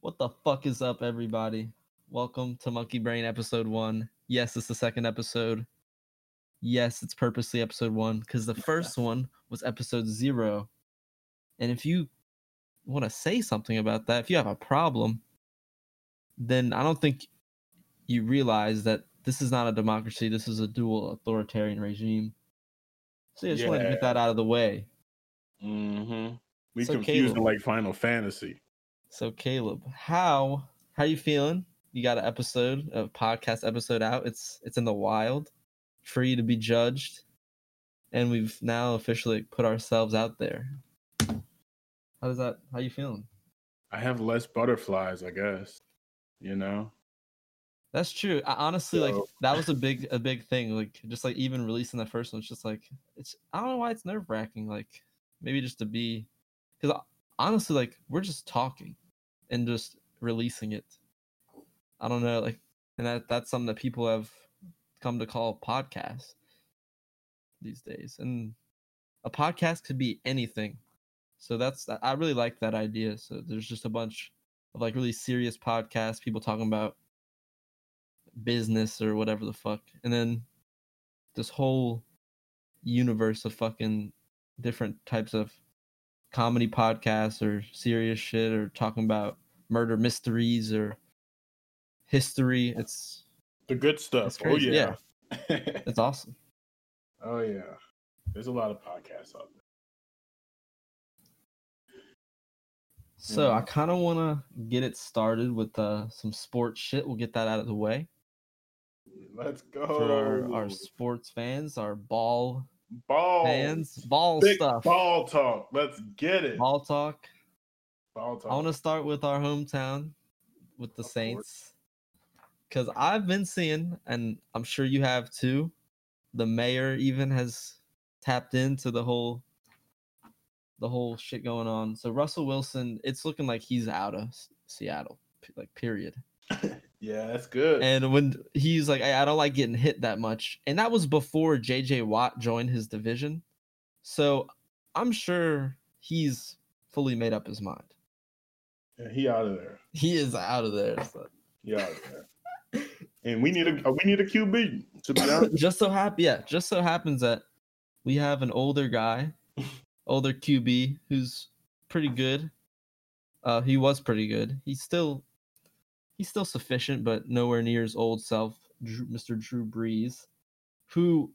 What the fuck is up, everybody? Welcome to Monkey Brain episode one. Yes, it's the second episode. Yes, it's purposely episode one because the first one was episode zero. And if you want to say something about that, if you have a problem, then I don't think you realize that this is not a democracy. This is a dual authoritarian regime. So I just wanted to get that out of the way. Mm-hmm. We So confusing Caleb- like Final Fantasy. So Caleb, how how you feeling? You got an episode, a podcast episode out. It's it's in the wild, free to be judged, and we've now officially put ourselves out there. How does that? How you feeling? I have less butterflies, I guess. You know? That's true. I, honestly, like that was a big a big thing. Like just like even releasing the first one, it's just like it's. I don't know why it's nerve wracking. Like maybe just to be, because honestly, like we're just talking, and just releasing it. I don't know, like, and that that's something that people have come to call podcasts these days, and a podcast could be anything. So that's I really like that idea. So there's just a bunch of like really serious podcasts, people talking about business or whatever the fuck. And then this whole universe of fucking different types of comedy podcasts or serious shit or talking about murder mysteries or history. It's The good stuff. Oh crazy, yeah. it's awesome. oh yeah. There's a lot of podcasts out there. So Yeah. I kind of want to get it started with uh, some sports shit. We'll get that out of the way Let's go. for our, our sports fans, our ball ball fans, ball Big stuff, Ball talk. Let's get it. ball talk. I want to start with our hometown, with the Of. Saints, because I've been seeing, and I'm sure you have too. The mayor even has tapped into the whole, the whole shit going on. So Russell Wilson, it's looking like he's out of Seattle, like period. yeah, that's good. And when he's like, I, I don't like getting hit that much, and that was before J.J. Watt joined his division. So I'm sure he's fully made up his mind. Yeah, he out of there. He is out of there. so- He out of there. and we need a we need a QB. To be honest. just so happy, yeah, just so happens that we have an older guy, older QB who's pretty good. Uh, he was pretty good. He's still, he's still sufficient, but nowhere near his old self, Drew, Mr. Drew Brees, who,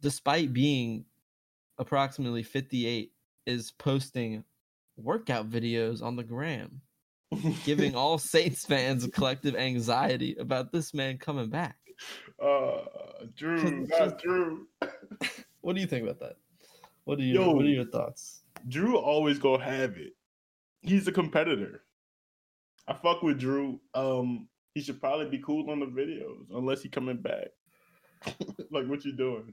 despite being approximately 58, is posting workout videos on the gram, giving all Saints fans a collective anxiety about this man coming back. uh Drew, not Drew. What do you think about that? What are your What are your thoughts? Drew always gonna have it. He's a competitor. I fuck with Drew. Um, he should probably be cool on the videos unless he coming back. like what you doing?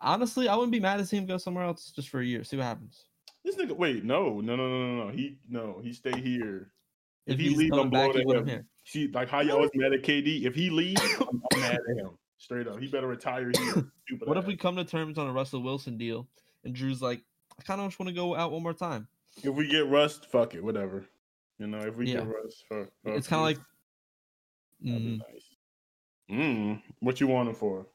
Honestly, I wouldn't be mad to see him go somewhere else just for a year. See what happens. This nigga, wait, no, no, no, no, no, no. He no, he stay here. If, If, he he's leave, I'm back, blowing at him him. See, like how y'all was mad at KD. If he leaves, I'm, I'm mad at him. Straight up, he better retire here. Stupid What if we come to terms on a Russell Wilson deal and Drew's like, I kind of just want to go out one more time. if we get Russ, fuck it, whatever. You know, if we Yeah. get Russ, fuck. fuck It's kind of like, That'd mm, nice. Mm, what you want him for?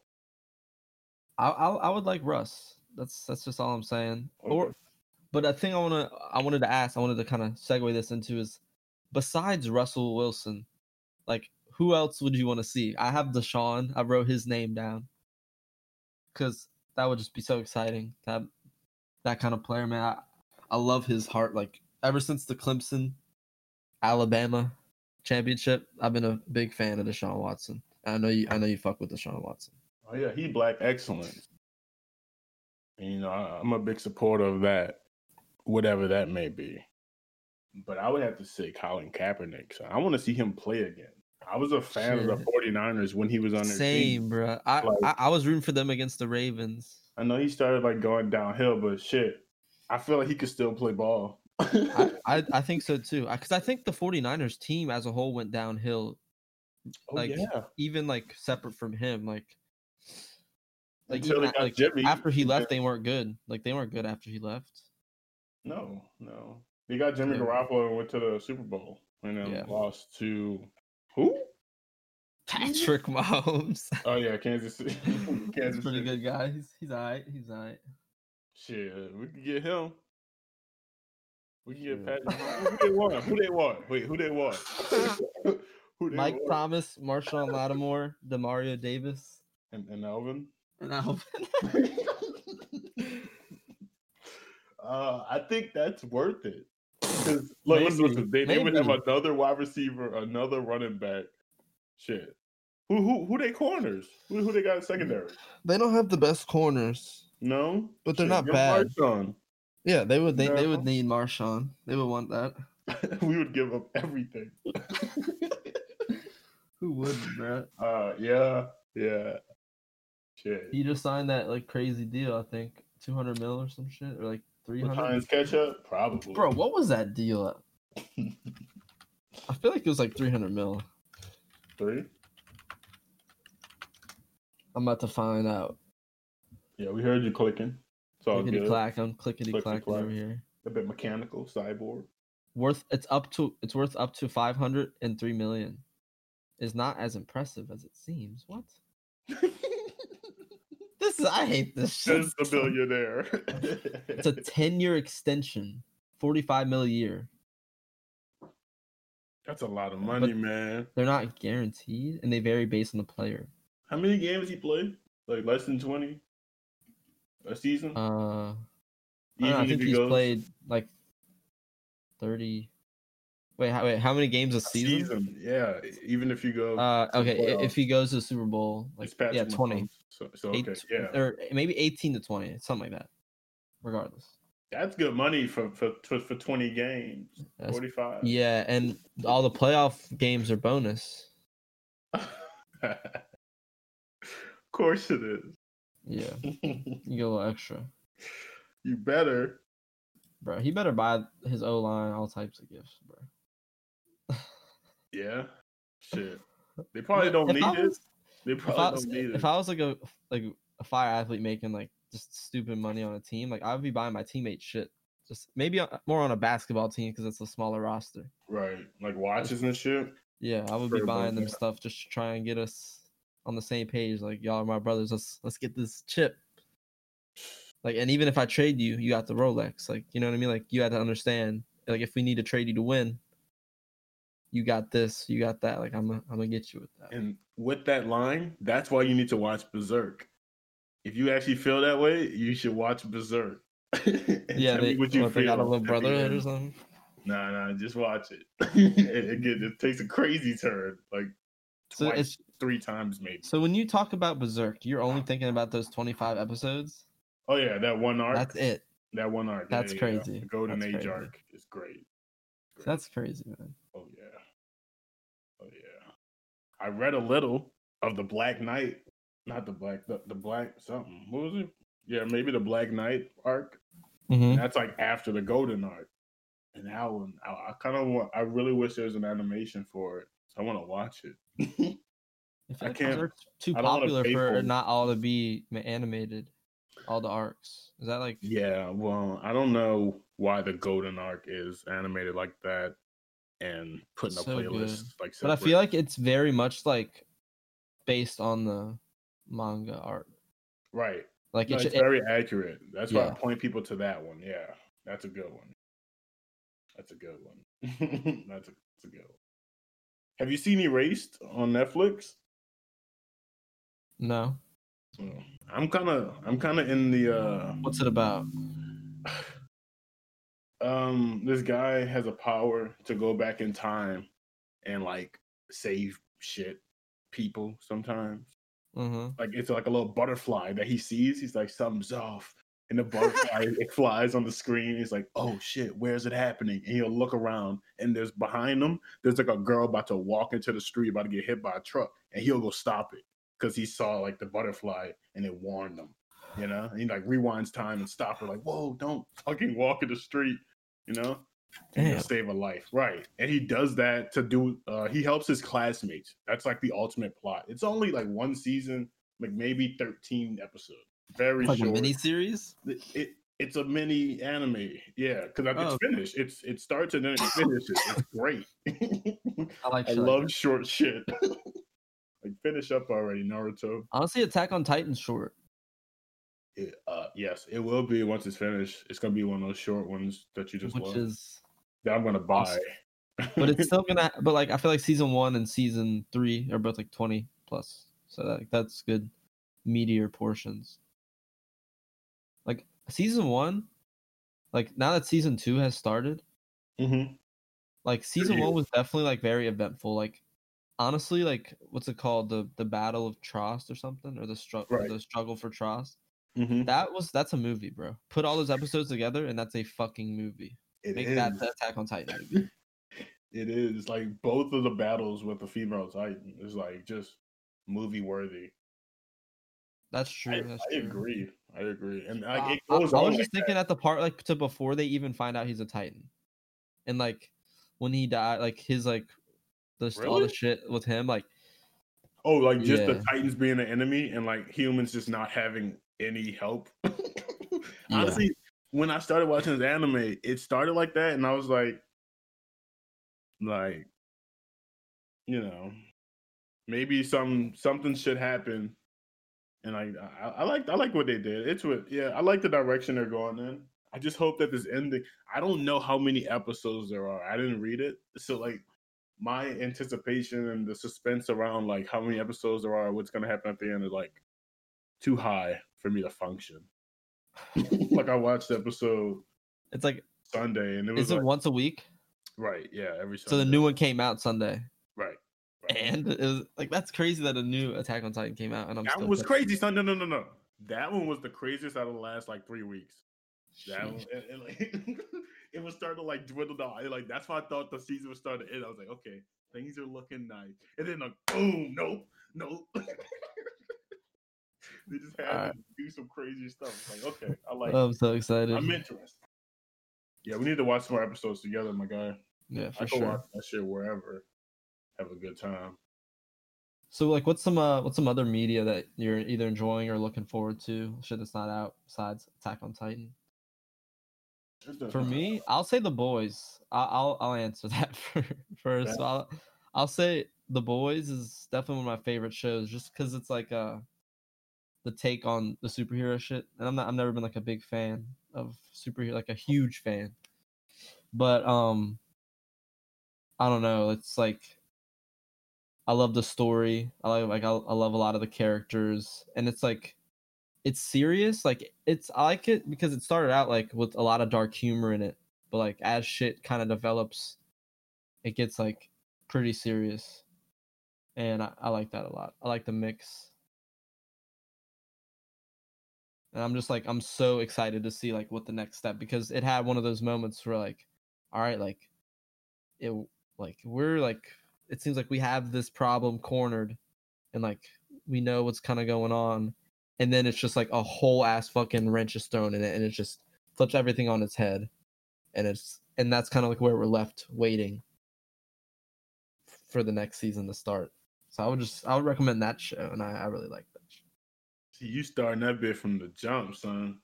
I, I I would like Russ. That's that's just all I'm saying. Or, Okay. But a thing I wanna I wanted to ask, I wanted to kind of segue this into is, besides Russell Wilson, like who else would you want to see? I have Deshaun. I wrote his name down because that would just be so exciting to have that kind of player, man. I, I love his heart. Like ever since the Clemson, Alabama championship, I've been a big fan of Deshaun Watson. I know you. I know you fuck with Deshaun Watson. Oh yeah, he black excellence. And, you know, I'm a big supporter of that, whatever that may be. But I would have to say Colin Kaepernick. So I want to see him play again. I was a fan of the Shit. 49ers when he was on their Same, team. bro. I, Like- I I was rooting for them against the Ravens. I know he started like going downhill, but shit, I feel like he could still play ball. I, I I think so too. Because I think the 49ers team as a whole went downhill. oh like, yeah, Even like separate from him, like like, even like, Jimmy, after he left, then- they weren't good. Like they weren't good after he left. No, mm-hmm. no. They got Jimmy Yeah. Garoppolo and went to the Super Bowl and then Yeah. lost to who? Patrick Mahomes. Oh yeah, Kansas City. Kansas a pretty City. good guy. He's he's alright. He's alright. Shit, we could get him. We can get Shit. Patrick. Mahomes. Who they want? Who they want? Wait, who they want? who they Mike want? Thomas, Marshon Lattimore, Demario Davis, and, and Alvin. and Alvin. Uh, I think that's worth it. Because look, Maybe, listen, they, they would have another wide receiver, another running back. Shit. Who who who they corners? Who who they got in secondary? they don't have the best corners, No, but they're Shit, not bad. Marshon. Yeah, they would. They, they would need Marshon. They would want that. we would give up everything. Who wouldn't, bro? uh, yeah, yeah. Shit. He just signed that like crazy deal. I think two hundred mil or some shit, or like three With hundred. Heinz ketchup, probably. Bro, what was that deal? I feel like it was like three hundred mil. three. I'm about to find out. Yeah, we heard you clicking. It's all Clickety good. clack. I'm clickety clack. over here. A bit mechanical, cyborg. Worth it's up to it's worth up to five hundred and three million. Is not as impressive as it seems. What? This is I hate this shit. Just a billionaire. It's a ten year extension, forty five mil a year. That's a lot of money, man. They're not guaranteed, and they vary based on the player. How many games he played? Like less than twenty a season. Uh, I, don't know, I think he's goes played like thirty. Wait, how, wait, how many games a season? season. Yeah, even if you go. Uh, okay, if he goes to the Super Bowl, like yeah, twenty, Mahomes. So, so Eight- okay, yeah, or maybe eighteen to twenty, something like that. Regardless, that's good money for for for, for twenty games. Forty five. yeah, and all the playoff games are bonus. of course it is. Yeah, you get a little extra, you better. bro. He better buy his O line all types of gifts, bro. Yeah. Shit. They probably don't If need I it. They I probably was, don't need if it. If I was like a like a fire athlete making like just stupid money on a team, like I would be buying my teammates shit. Just maybe more on a basketball team because it's a smaller roster. Right. Like watches and shit. Yeah, I would be buying them stuff just to try and get us on the same page. Like y'all are my brothers. Let's let's get this chip. Like, and even if I trade you, you got the Rolex. Like, you know what I mean? Like, you had to understand. Like, if we need to trade you to win, you got this, you got that. Like, I'm gonna I'm gonna get you with that. And with that line, that's why you need to watch Berserk. If you actually feel that way, you should watch Berserk. Yeah, tell they, what you what, they got a feel little at the brotherhood or something. Nah, nah, just watch it. it, it, get- it takes a crazy turn, like So twice, it's three times maybe. so when you talk about Berserk, you're only thinking about those 25 episodes. Oh yeah, that one arc. That's it. That one arc. That's yeah, yeah, yeah. crazy. The Golden That's Age crazy. arc is great. Great. That's crazy, man. Oh yeah. I read a little of the Black Knight, not the Black, the, the Black something. What was it? Yeah, maybe the Black Knight arc. Mm-hmm. That's like after the Golden arc. And that one, I, I kind of want. I really wish there was an animation for it. So I want to watch it. If I can't- can't. Too I popular for for it it. not all to be animated, all the arcs. Is that like? yeah, well, I don't know why the Golden arc is animated like that and putting in a So good. playlist like. But I feel like it's very much like based on the manga art. right. Like No, it it's should. very accurate. That's why I point people to that one. Yeah, that's a good one. That's a good one. that's, a, that's a good one. Have you seen Erased on Netflix? no. Oh, I'm kind of, I'm kind of in the. uh What's it about? Um, this guy has a power to go back in time and like save shit people sometimes. Mm-hmm. like it's like a little butterfly that he sees. He's like, something's off. And the butterfly it flies on the screen. He's like, oh shit, where's it happening? And he'll look around and there's behind him, there's like a girl about to walk into the street, about to get hit by a truck, and he'll go stop it because he saw like the butterfly and it warned him. You know, and he like rewinds time and stop her, like, whoa, don't fucking walk in the street, you know? And save a life. Right. And he does that to do uh he helps his classmates. That's like the ultimate plot. It's only like one season, like maybe 13 episodes. Very Like a short. mini series. It, it It's a mini anime. Yeah, because it's Oh. finished. It's it starts and then it finishes. It's great. I like. I like love short shit. like finish up already, Naruto. Honestly, Attack on Titan's short. It, uh, yes, it will be once it's finished. It's gonna be one of those short ones that you just which love is that I'm gonna buy. but it's still gonna but like i feel like season one and season three are both like 20 plus so like that's good meteor portions like season one like now that season two has started Mhm. like season one was definitely like very eventful like honestly like what's it called the the battle of trost or something or the struggle Right. the struggle for trost Mhm. that was that's a movie bro put all those episodes together and that's a fucking movie It make is. that the attack on titan movie It is like both of the battles with the female Titan is like just movie worthy. that's true I, that's I true. agree. I agree. And I, I- I was like just thinking at the part like to before they even find out he's a Titan, and like when he died, like his like the all the shit with him, like Oh, like just the Titans being an enemy and like humans just not having any help. Yeah. Honestly, when I started watching this anime, it started like that, and I was like, like, you know, maybe some something should happen. And I, I, I like, I like what they did. It's what, yeah, I like the direction they're going in. I just hope that this ending. I don't know how many episodes there are. I didn't read it, so like my anticipation and the suspense around like how many episodes there are, what's gonna happen at the end is like too high for me to function. like I watched the episode it's like Sunday and it was is it like, once a week? right, yeah, every Sunday. So the new one came out Sunday, right. right. and it was like that's crazy that a new Attack on Titan came out, and I'm that was pissed. crazy, son. No, no, no, no. That one was the craziest out of the last like three weeks. That one, and, like, it was starting to like dwindle down. I, like that's why I thought the season was starting to end. I was like, okay, things are looking nice, and then like, boom, nope, nope. they just had Alright. to do some crazy stuff. Like, okay, I like. I'm so excited. I'm interested. Yeah, we need to watch some more episodes together, my guy. yeah, for I sure. watch that shit wherever. Have a good time. So like, what's some uh, what's some other media that you're either enjoying or looking forward to? Shit that's not out besides Attack on Titan. For me, I'll say the boys. I'll I'll answer that for, first. Yeah. I'll I'll say the boys is definitely one of my favorite shows, just because it's like uh the take on the superhero shit, and I'm not I've never been like a big fan of superhero, like a huge fan, but um, I don't know. It's like I love the story. I like like I, I love a lot of the characters, and it's like it's serious. Like it's I like it because it started out like with a lot of dark humor in it, but like as shit kind of develops, it gets like pretty serious, and I, I like that a lot. I like the mix, and I'm just like I'm so excited to see like what the next step because it had one of those moments where like, all right, like it like we're like it seems like we have this problem cornered, and like we know what's kind of going on and then it's just like a whole ass fucking wrench is thrown in it and it just flips everything on its head and it's and that's kind of like where we're left waiting for the next season to start so i would just i would recommend that show and i, I really like that. See, you starting that bit from the jump, son.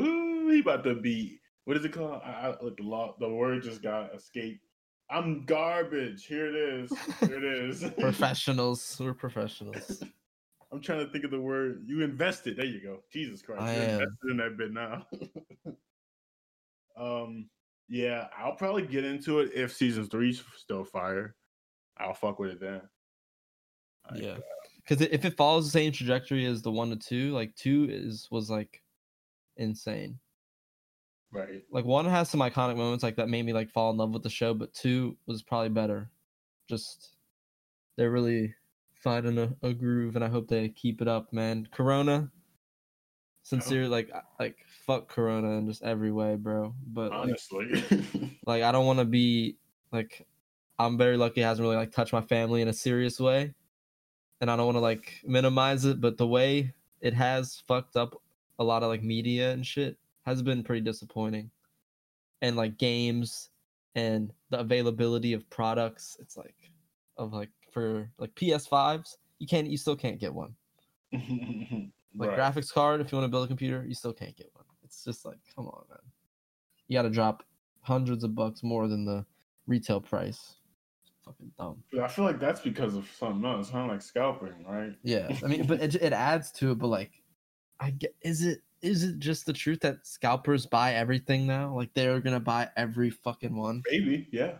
Ooh, he about to be. What is it called? I, I, look, the law, the word just got escaped. I'm garbage. Here it is. Here it is. professionals we're professionals I'm trying to think of the word. You invested. There you go. Jesus Christ. I am. invested in that bit now. um, yeah, I'll probably get into it if season three's still fire. I'll fuck with it then. Like, yeah because if it follows the same trajectory as the one to two like two is was like insane. Right. like one has some iconic moments like that made me like fall in love with the show but two was probably better. Just they're really finding a, a groove and i hope they keep it up man. Corona sincere like I- like fuck corona in just every way bro. But like, Honestly. like i don't want to be like i'm very lucky it hasn't really like touched my family in a serious way and i don't want to like minimize it but the way it has fucked up a lot of like media and shit has been pretty disappointing and like games and the availability of products it's like of like for like ps5s you can't you still can't get one like right. graphics card if you want to build a computer you still can't get one it's just like, come on, man. You got to drop hundreds of bucks more than the retail price. Fucking dumb. But I feel like that's because of something else, kind of like scalping, right? Yeah, I mean, but it, it adds to it. But like, I get is it is it just the truth that scalpers buy everything now? Like they're gonna buy every fucking one. Maybe, yeah.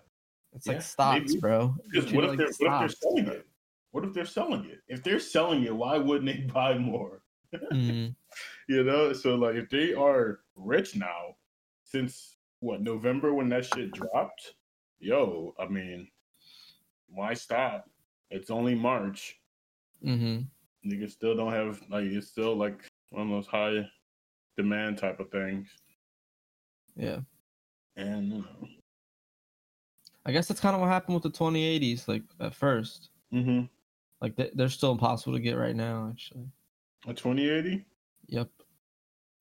It's Yeah, like stocks, maybe. bro. Because what if like they're what if they're selling it? What if they're selling it? If they're selling it, why wouldn't they buy more? Mhm. You know, so like if they are rich now, since what November when that shit dropped, yo, I mean, why stop? It's only March. Mhm. Niggas still don't have like it's still like one of those high demand type of things. Yeah. And you know, I guess that's kind of what happened with the 2080s. Like at first, mm-hmm. like they, they're still impossible to get right now. Actually. a 2080. Yep.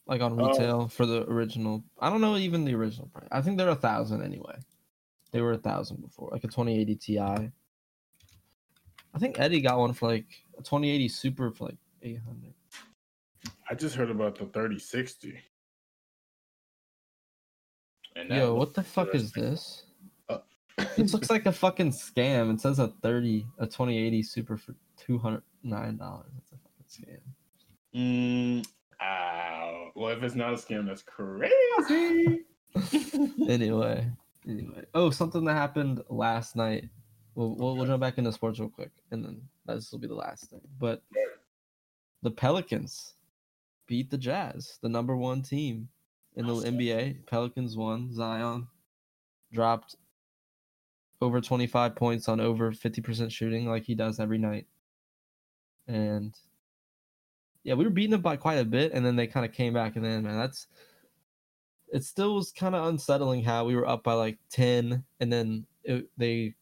Like on Oh. retail for the original. I don't know even the original price. I think they're a thousand anyway. They were a thousand before, like a 2080 Ti. I think Eddie got one for like a 2080 Super for like 800. I just heard about the 3060. And Yo, what the fuck is this? Uh, This looks like a fucking scam. It says a 30, a 2080 Super for $209. That's a fucking scam. Mm, ow. Well, if it's not a scam, that's crazy. anyway, anyway. Oh, something that happened last night. We'll, we'll, we'll jump back into sports real quick, and then this will be the last thing. But the Pelicans beat the Jazz, the number one team in the Awesome. NBA. Pelicans won. Zion dropped over 25 points on over 50% shooting, like he does every night. And yeah, we were beating them by quite a bit, and then they kind of came back. And then, man, that's it. Still was kind of unsettling how we were up by like 10, and then it, they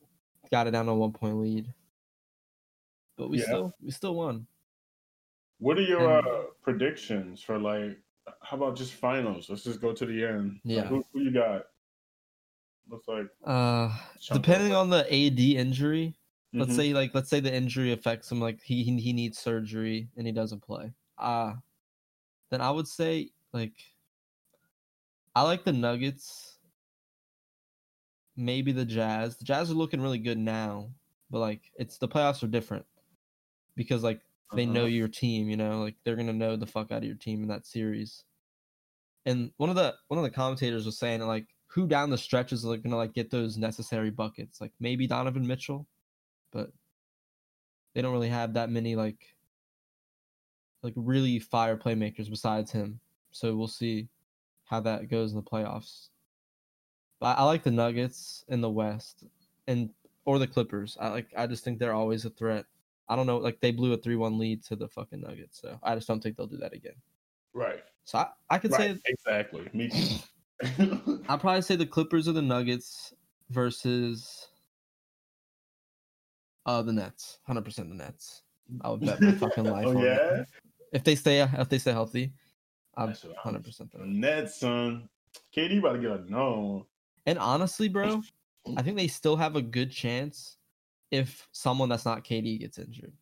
got it down to one point lead. But we Yeah. still we still won. what are your And- uh, predictions for like? How about just finals? Let's just go to the end. Like, Yeah. who, who you got? Looks like Uh, depending on the AD injury, let's Mhm. say like let's say the injury affects him, like he he, he needs surgery and he doesn't play. Uh then I would say like I like the Nuggets, maybe the Jazz. The Jazz are looking really good now, but like it's the playoffs are different because like they know Uh-huh. your team, you know, like they're gonna know the fuck out of your team in that series. And one of the one of the commentators was saying like who down the stretch is like gonna like get those necessary buckets? Like maybe Donovan Mitchell, but they don't really have that many like like really fire playmakers besides him. So we'll see how that goes in the playoffs. But I, like the Nuggets in the West and or the Clippers. I like I just think they're always a threat. I don't know, like they blew a three one lead to the fucking Nuggets, so I just don't think they'll do that again. right, So I, I could right, say exactly. Me too. I'll probably say the Clippers or the Nuggets versus uh the Nets. Hundred percent the Nets. I would bet my fucking life Oh yeah. If they stay if they stay healthy, I'm That's what I'm- hundred percent. Nets, son. KD about to get a no. And honestly, bro, I think they still have a good chance if someone that's not KD gets injured.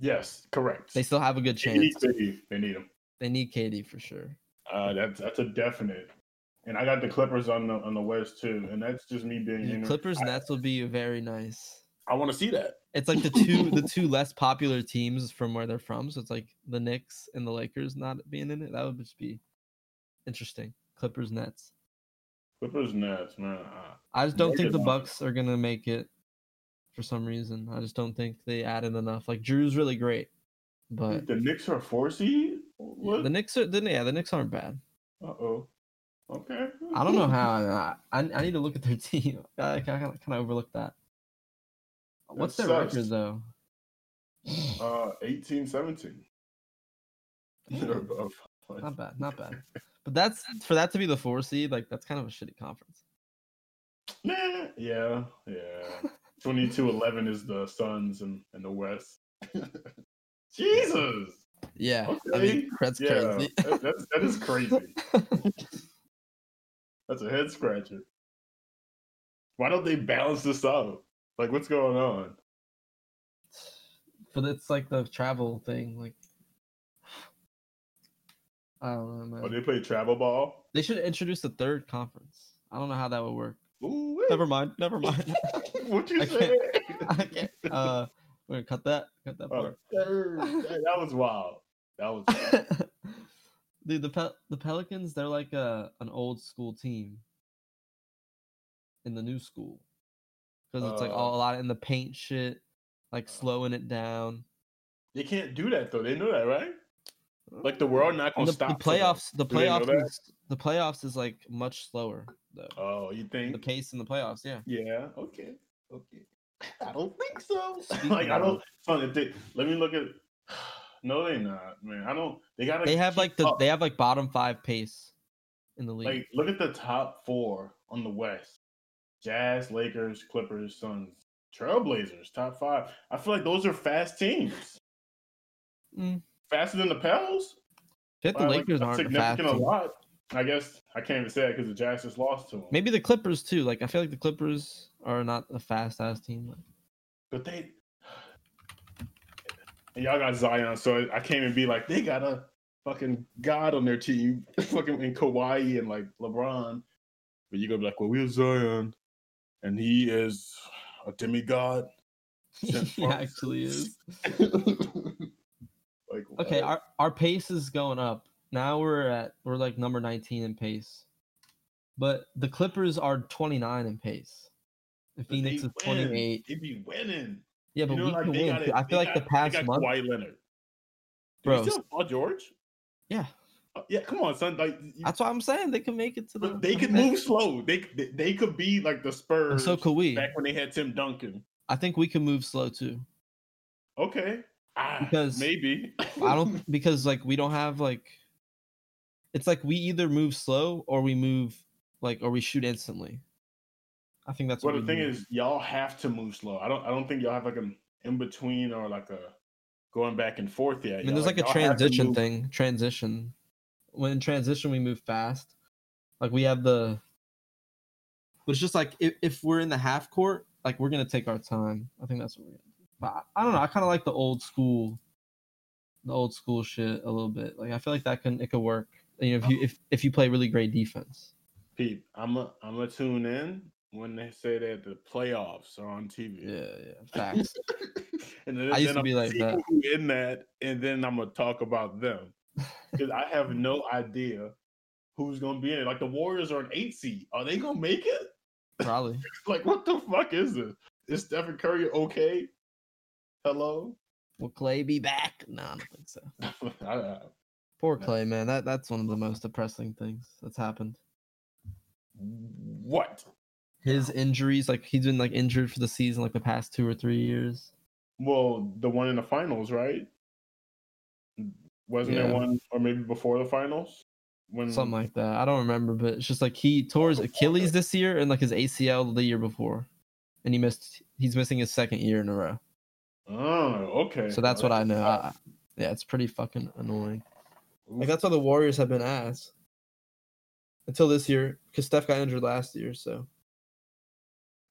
Yes, correct. They still have a good They need chance. KD. They need him. They need KD for sure. Uh, that's that's a definite. And I got the Clippers on the on the West too, and that's just me being. Yeah. Clippers I, Nets will be very nice. I want to see that. It's like the two the two less popular teams from where they're from. So it's like the Knicks and the Lakers not being in it. That would just be interesting. Clippers Nets. Clippers Nets, man. I, I just don't think the. Bucks are gonna make it for some reason. I just don't think they added enough. Like Jrue's really great, but the Knicks are four seed. What? the Knicks are the yeah the Knicks aren't bad. Uh oh. Okay. I don't know how. I, I, I need to look at their team. I kind of overlooked that. What's their sucks. record though? Uh, 18, 17. They're above. Not bad, not bad. But that's for that to be the four seed. Like that's kind of a shitty conference. Nah, yeah, yeah. 22-11 is the Suns and in the West. Jesus. Yeah, I Okay, mean that's Yeah, crazy. that, that's, that is crazy. That's a head scratcher. Why don't they balance this out? Like, what's going on? but it's like the travel thing. Like I don't know, man. Oh, they play travel ball. They should introduce a third conference. I don't know how that would work. Ooh, Never mind. Never mind. what you I say? I can't. Uh, we're gonna cut that. Cut that Oh, part. third. That that was wild. That was wild. Dude, the Pel- the Pelicans, they're like a an old school team in the new school because it's like Uh, all a lot in the paint shit, like slowing it down. they can't do that though. They know that, right? Like the world not gonna the, stop. the playoffs, the Do they know playoffs, is, the playoffs is like much slower though. Oh, you think the pace in the playoffs, yeah. Yeah. Okay. Okay. I don't think so. Like I don't. Son, if they, let me look at. No, they not, man. I don't. They gotta. They have like the up. they have like bottom five pace in the league. Like, look at the top four on the West: Jazz, Lakers, Clippers, Suns, Trailblazers. Top five. I feel like those are fast teams. Mm. Faster than the Pels. I the By, like, Lakers aren't fast significant a lot. I guess I can't even say that because the Jazz just lost to them. Maybe the Clippers too. Like I feel like the Clippers are not a fast ass team. Like, But they and y'all got Zion, so I can't even be like they got a fucking god on their team, fucking in Kawhi and like LeBron. But you gonna be like, well, we have Zion, and he is a demigod. He actually is. like Okay, what? our our pace is going up. Now we're at we're like number 19 in pace. But the Clippers are 29 in pace. The But Phoenix is win. 28. They be winning. Yeah, but you know, we like can win. got too. I feel they like the got- past they got month, Kawhi Leonard. Do bro. you still have Paul George? Yeah, yeah, come on, son. Like, that's what I'm saying. They can make it to the. they could move slow. They, they they could be like the And Spurs so could we. back when they had Tim Duncan. I think we can move slow too. Okay. Ah, Because maybe. I don't because like we don't have like. It's like we either move slow or we move like or we shoot instantly. I think that's well, what the thing do. is, y'all have to move slow. I don't. I don't think y'all have like an in between or like a going back and forth yet. I mean, there's like a have to transition thing. Transition. When in transition we move fast. Like we have the. But it's just like if, if we're in the half court, like we're gonna take our time. I think that's what we're gonna do. But I, I don't know. I kind of like the old school. The old school shit a little bit. Like I feel like that can it could work. You know, if you if if you play really great defense. Pete, I'm a, I'm gonna tune in when they say that the playoffs are on TV. Yeah, yeah. Facts. and then, I used then to I'm be like see that. In that, and then I'm gonna talk about them because I have no idea who's gonna be in it. Like the Warriors are an eight seed. Are they gonna make it? Probably. Like what the fuck is this? Is Stephen Curry okay? Hello. Will Klay be back? No, I don't think so. I- I- Poor. Klay, man. That that's one of the most depressing things that's happened. what? his injuries like he's been like injured for the season like the past two or three years Well, the one in the finals, right? Wasn't Yeah. there one, or maybe before the finals? When something like that i don't remember but it's just like he tore his achilles this year and like his acl the year before and he missed he's missing his second year in a row Oh, okay. so that's what i know I, yeah it's pretty fucking annoying like that's why the warriors have been ass until this year because steph got injured last year so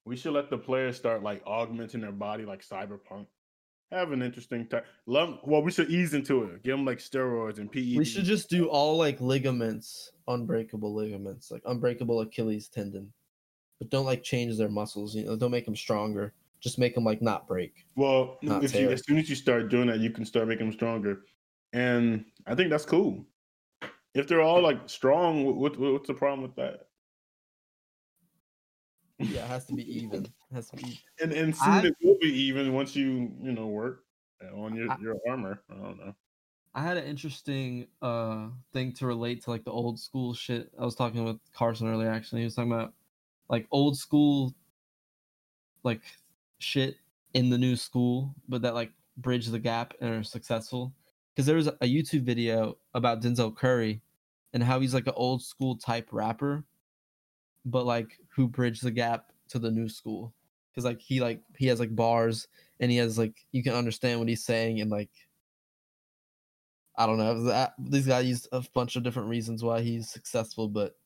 We should let the players start like augmenting their body like cyberpunk. Have an interesting time. Love, well, we should ease into it. Give them like steroids and PE. We should just do all like ligaments unbreakable ligaments like unbreakable achilles tendon but don't like change their muscles you know don't make them stronger just make them like not break Well, not if you, as soon as you start doing that, you can start making them stronger, and I think that's cool. If they're all like strong, what, what what's the problem with that? Yeah it has to be even it has to be And and soon I- it will be even once you you know work on your I- your armor. I don't know. I had an interesting uh thing to relate to like the old school shit. I was talking with Carson earlier actually. He was talking about like old school like shit in the new school, but that like bridge the gap and are successful. Because there was a YouTube video about Denzel Curry and how he's like an old school type rapper, but like who bridged the gap to the new school. Because like he like he has like bars and he has like you can understand what he's saying and like I don't know. These guys use a bunch of different reasons why he's successful, but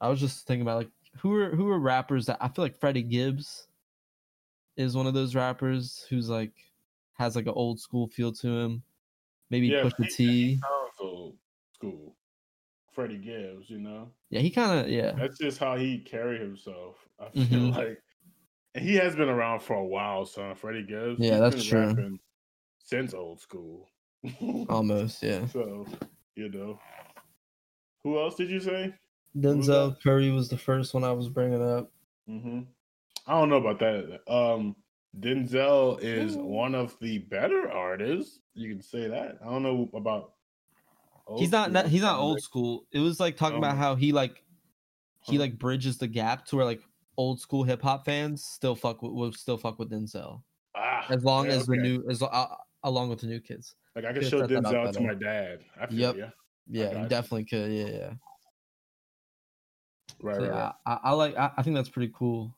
I was just thinking about like who are who are rappers that I feel like Freddie Gibbs is one of those rappers who's like has like an old school feel to him. Maybe Yeah, Pusha T. Sounds old school. Freddie Gibbs, you know. Yeah, he kind of yeah. That's just how he carry himself. I feel Mhm. like and he has been around for a while, son. Freddie Gibbs. Yeah, that's true. Since old school. Almost, yeah. so, you know. Who else did you say? Denzel Curry was the first one I was bringing up. hmm I don't know about that. Um, Denzel is Ooh. one of the better artists. You can say that. I don't know about. Old he's not, he's not old school. It was like talking about Oh. how he like he like bridges the gap to where like old school hip hop fans still fuck with will still fuck with Denzel Ah, as long yeah, as the new as uh, along with the new kids. like I can could've show set that up Denzel to my dad. I feel Yep. ya. Yeah, you you. definitely could. Yeah, yeah. Right, So, right, yeah, right. I, I like. I, I think that's pretty cool.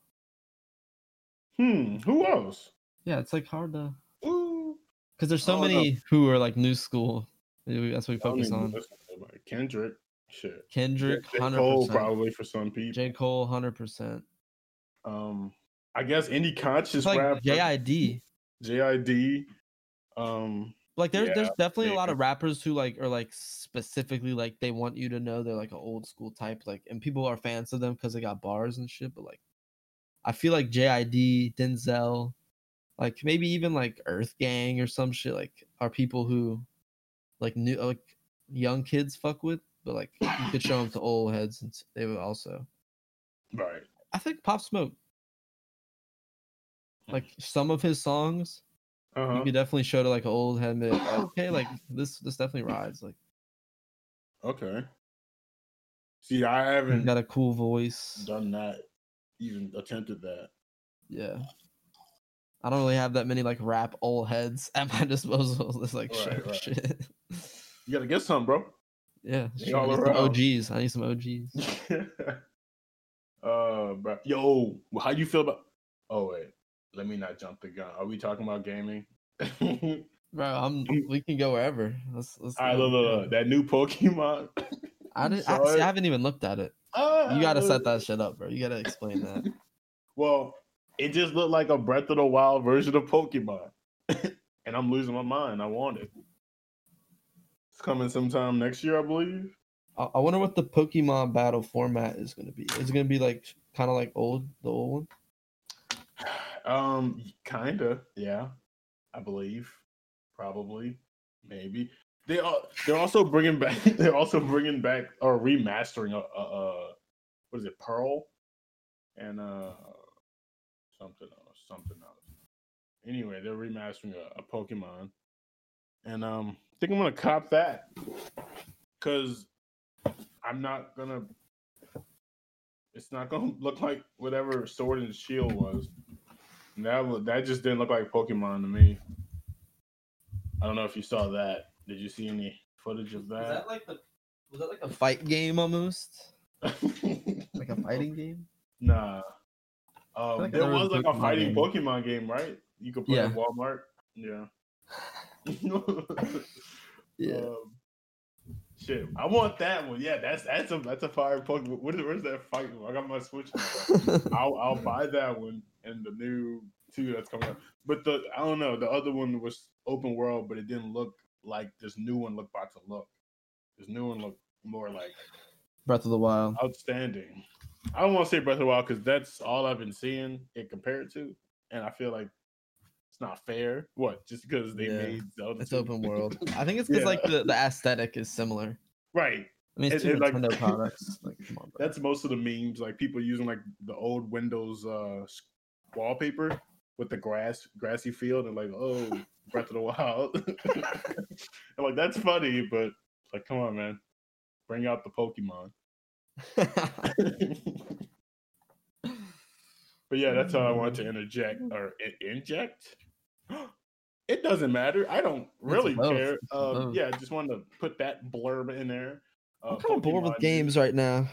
Hmm. Who else? Yeah, it's like hard to because there's so don't know. many who are like new school. That's what we focus on. listen to nobody. Kendrick. Shit. Kendrick, J. hundred Cole percent. probably for some people. J Cole, hundred percent. Um, I guess any conscious like rapper. JID. JID. Um, Like there's there's Yeah, definitely a lot of rappers who like are like specifically like they want you to know they're like an old school type like and people are fans of them because they got bars and shit. But like, I feel like JID, Denzel, like maybe even like Earth Gang or some shit like are people who like new like young kids fuck with. But like you could show them to old heads and they would also. right. I think Pop Smoke. Like some of his songs, you Uh-huh. could definitely show to like an old head. like, okay, like this this definitely rides. Like Okay. See, I haven't got a cool voice. done that, even attempted that. Yeah. I don't really have that many like rap old heads at my disposal. It's like Right, right. shit. You gotta get some, bro. yeah, They sure, I all need some around. OGs. I need some OGs. uh, bro. Yo, how you feel about? Oh wait, let me not jump the gun. Are we talking about gaming? Bro, I'm we can go wherever. Let's let's right, go. look, look, look, that new Pokemon. I didn't I, see. I haven't even looked at it. Ah, You gotta set that shit up, bro. You gotta explain that. Well, it just looked like a Breath of the Wild version of Pokemon, and I'm losing my mind. I want it. It's coming sometime next year, I believe. I, I wonder what the Pokemon battle format is gonna be. Is it gonna be like kind of like old the old one? Um, kinda, yeah, I believe, probably, maybe. They are. They're also bringing back. They're also bringing back or remastering a, a, a what is it, Pearl, and uh something else, something else. Anyway, they're remastering a, a Pokemon, and um, think I'm gonna cop that because I'm not gonna. It's not gonna look like whatever Sword and Shield was. And That that just didn't look like Pokemon to me. I don't know if you saw that. Did you see any footage of that? Was that that? like the was that like a fight game almost? Like a fighting game? Nah. Um, like there there was was like a Pokemon fighting game. Pokemon game, right? You could play Yeah. at Walmart. Yeah. Yeah. Um, shit, I want that one. Yeah, that's that's a that's a fire Pokemon. What is, where's that fight? I got my Switch. I'll I'll buy that one and the new two that's coming out. But the I don't know. The other one was open world, but it didn't look like this new one looked about to look. This new one looked more like Breath of the Wild. outstanding. I don't want to say Breath of the Wild because that's all I've been seeing it compared to, and I feel like it's not fair. What? Just because they Yeah, made Zelda It's 2? open world. I think it's because Yeah. like the, the aesthetic is similar. right? I mean, it's It- two it, like- products. Like, come on. That's most of the memes, like people using like the old Windows uh wallpaper with the grass, grassy field, and like, oh, Breath of the Wild. and like that's funny, but like, come on, man, bring out the Pokemon. but yeah, that's all I wanted to interject or in- inject. It doesn't matter. I don't really care. Um, yeah, I just wanted to put that blurb in there. Uh, I'm kind of bored with games right now.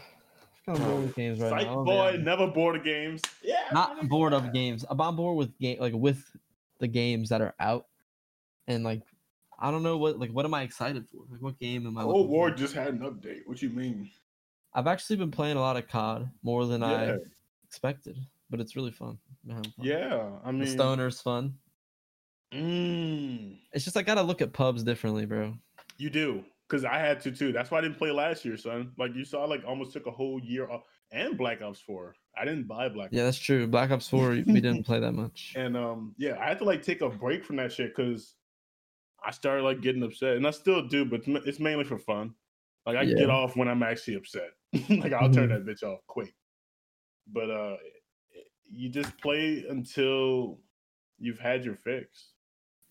I'm kind of bored with games right Psych now. I'll boy, honest. never bored of games. Yeah, Not man, bored of games. I'm bored with game like with the games that are out, and like I don't know what like what am I excited for? Like what game am I? Oh, War for? just had an update. What you mean? I've actually been playing a lot of COD more than I expected, but it's really fun. Fun. Yeah, I mean, the stoner's fun. Mm, It's just I gotta look at pubs differently, bro. you do. because I had to too. That's why I didn't play last year, son. Like you saw, I, like almost took a whole year off, and Black Ops Four. I didn't buy Black. Yeah, that's true. Black Ops Four, we didn't play that much. And um, yeah, I had to like take a break from that shit because I started like getting upset, and I still do, but it's mainly for fun. Like I yeah. get off when I'm actually upset. like I'll mm-hmm. turn that bitch off quick. But uh, you just play until you've had your fix.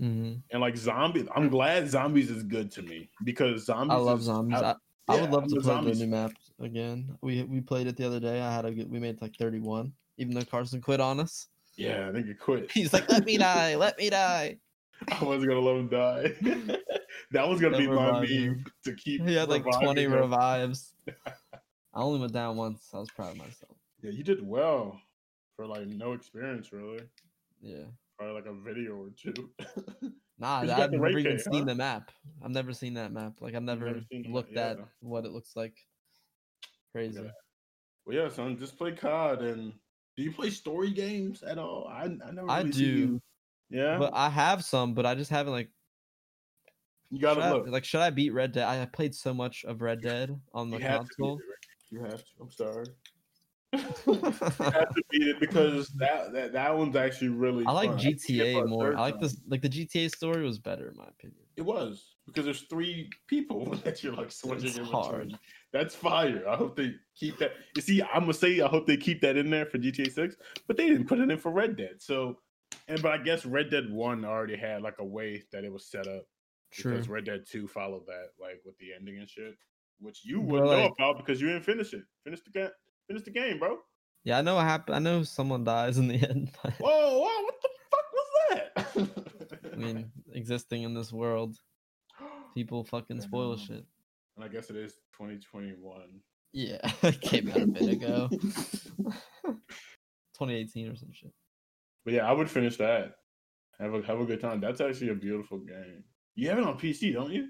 Mm-hmm. And like zombies, I'm glad zombies is good to me because zombies. I love is, zombies. I, I, yeah, would love to play zombies. the new map again. We we played it the other day. I had a we made like 31, even though Carson quit on us. Yeah, I think he quit. He's like, "Let me die, let me die." I wasn't gonna let him die. that was gonna be my meme to keep. He had like 20 him. revives. I only went down once. I was proud of myself. Yeah, you did well for like no experience, really. Yeah. Probably like a video or two. nah, I've never even seen huh? the map. I've never seen that map. Like I've never, never looked at what it looks like. Crazy. Yeah. Well, yeah, son, just play COD and do you play story games at all? I I never. Really I do. Yeah, but I have some, but I just haven't like. You gotta look. I, like, should I beat Red Dead? I played so much of Red Dead on the you console. You have to. I'm sorry. Have to beat it because that that, that one's actually really. I like fun. GTA I more. I like this. Like the GTA story was better in my opinion. It was because there's three people that you're like switching it's in hard. Between. That's fire. I hope they keep that. You see, I'm gonna say I hope they keep that in there for GTA Six, but they didn't put it in for Red Dead. So, and but I guess Red Dead One already had like a way that it was set up. True. Because Red Dead Two followed that, like with the ending and shit, which you wouldn't like, know about because you didn't finish it. Finish the game. Finish the game, bro. Yeah, I know what happened. I know someone dies in the end. whoa, whoa! What the fuck was that? I mean, existing in this world, people fucking spoil shit. And I guess it is 2021. Yeah, it came out a bit ago. 2018 or some shit. But yeah, I would finish that. Have a have a good time. That's actually a beautiful game. You have it on PC, don't you?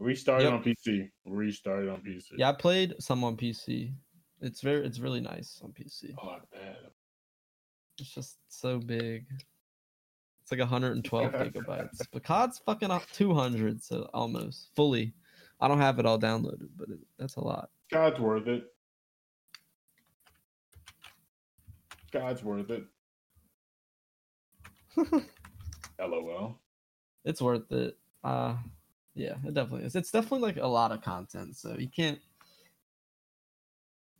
Restarted yep. on PC. Restarted on PC. Yeah, I played some on PC. It's very it's really nice on PC. Oh, I bet. It's just so big. It's like 112 gigabytes. But COD's fucking up 200, so almost fully. I don't have it all downloaded, but it, that's a lot. COD's worth it. COD's worth it. LOL. It's worth it. Uh yeah, it definitely is. It's definitely like a lot of content, so you can't.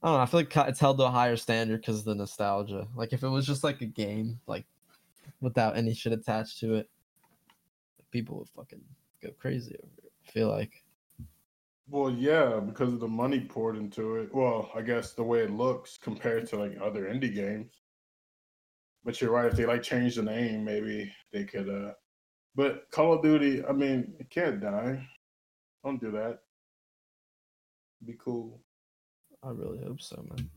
I don't know. I feel like it's held to a higher standard because of the nostalgia. Like if it was just like a game, like without any shit attached to it, people would fucking go crazy over it. I feel like. Well, yeah, because of the money poured into it. Well, I guess the way it looks compared to like other indie games. But you're right. If they like change the name, maybe they could. uh But Call of Duty, I mean, it can't die. Don't do that. Be cool. I really hope so, man.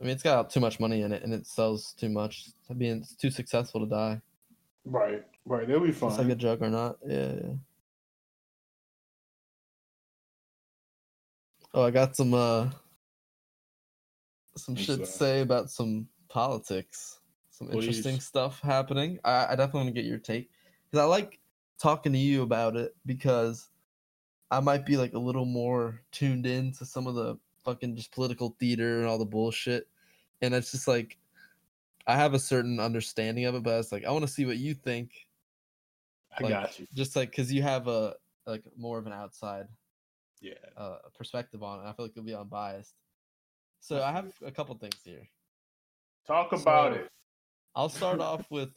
I mean, it's got too much money in it, and it sells too much. I mean, it's too successful to die. Right, right. They'll be fine. It's like a juggernaut. Yeah, yeah. Oh, I got some uh some shit to say about some politics. Some Please. interesting stuff happening. I, I definitely want to get your take because I like talking to you about it because I might be like a little more tuned in to some of the fucking just political theater and all the bullshit, and it's just like I have a certain understanding of it, but it's like I want to see what you think. I got you. Just like because you have a like more of an outside yeah uh, perspective on it. I feel like you'll be unbiased. So I have a couple things here. Talk about so, it. I'll start off with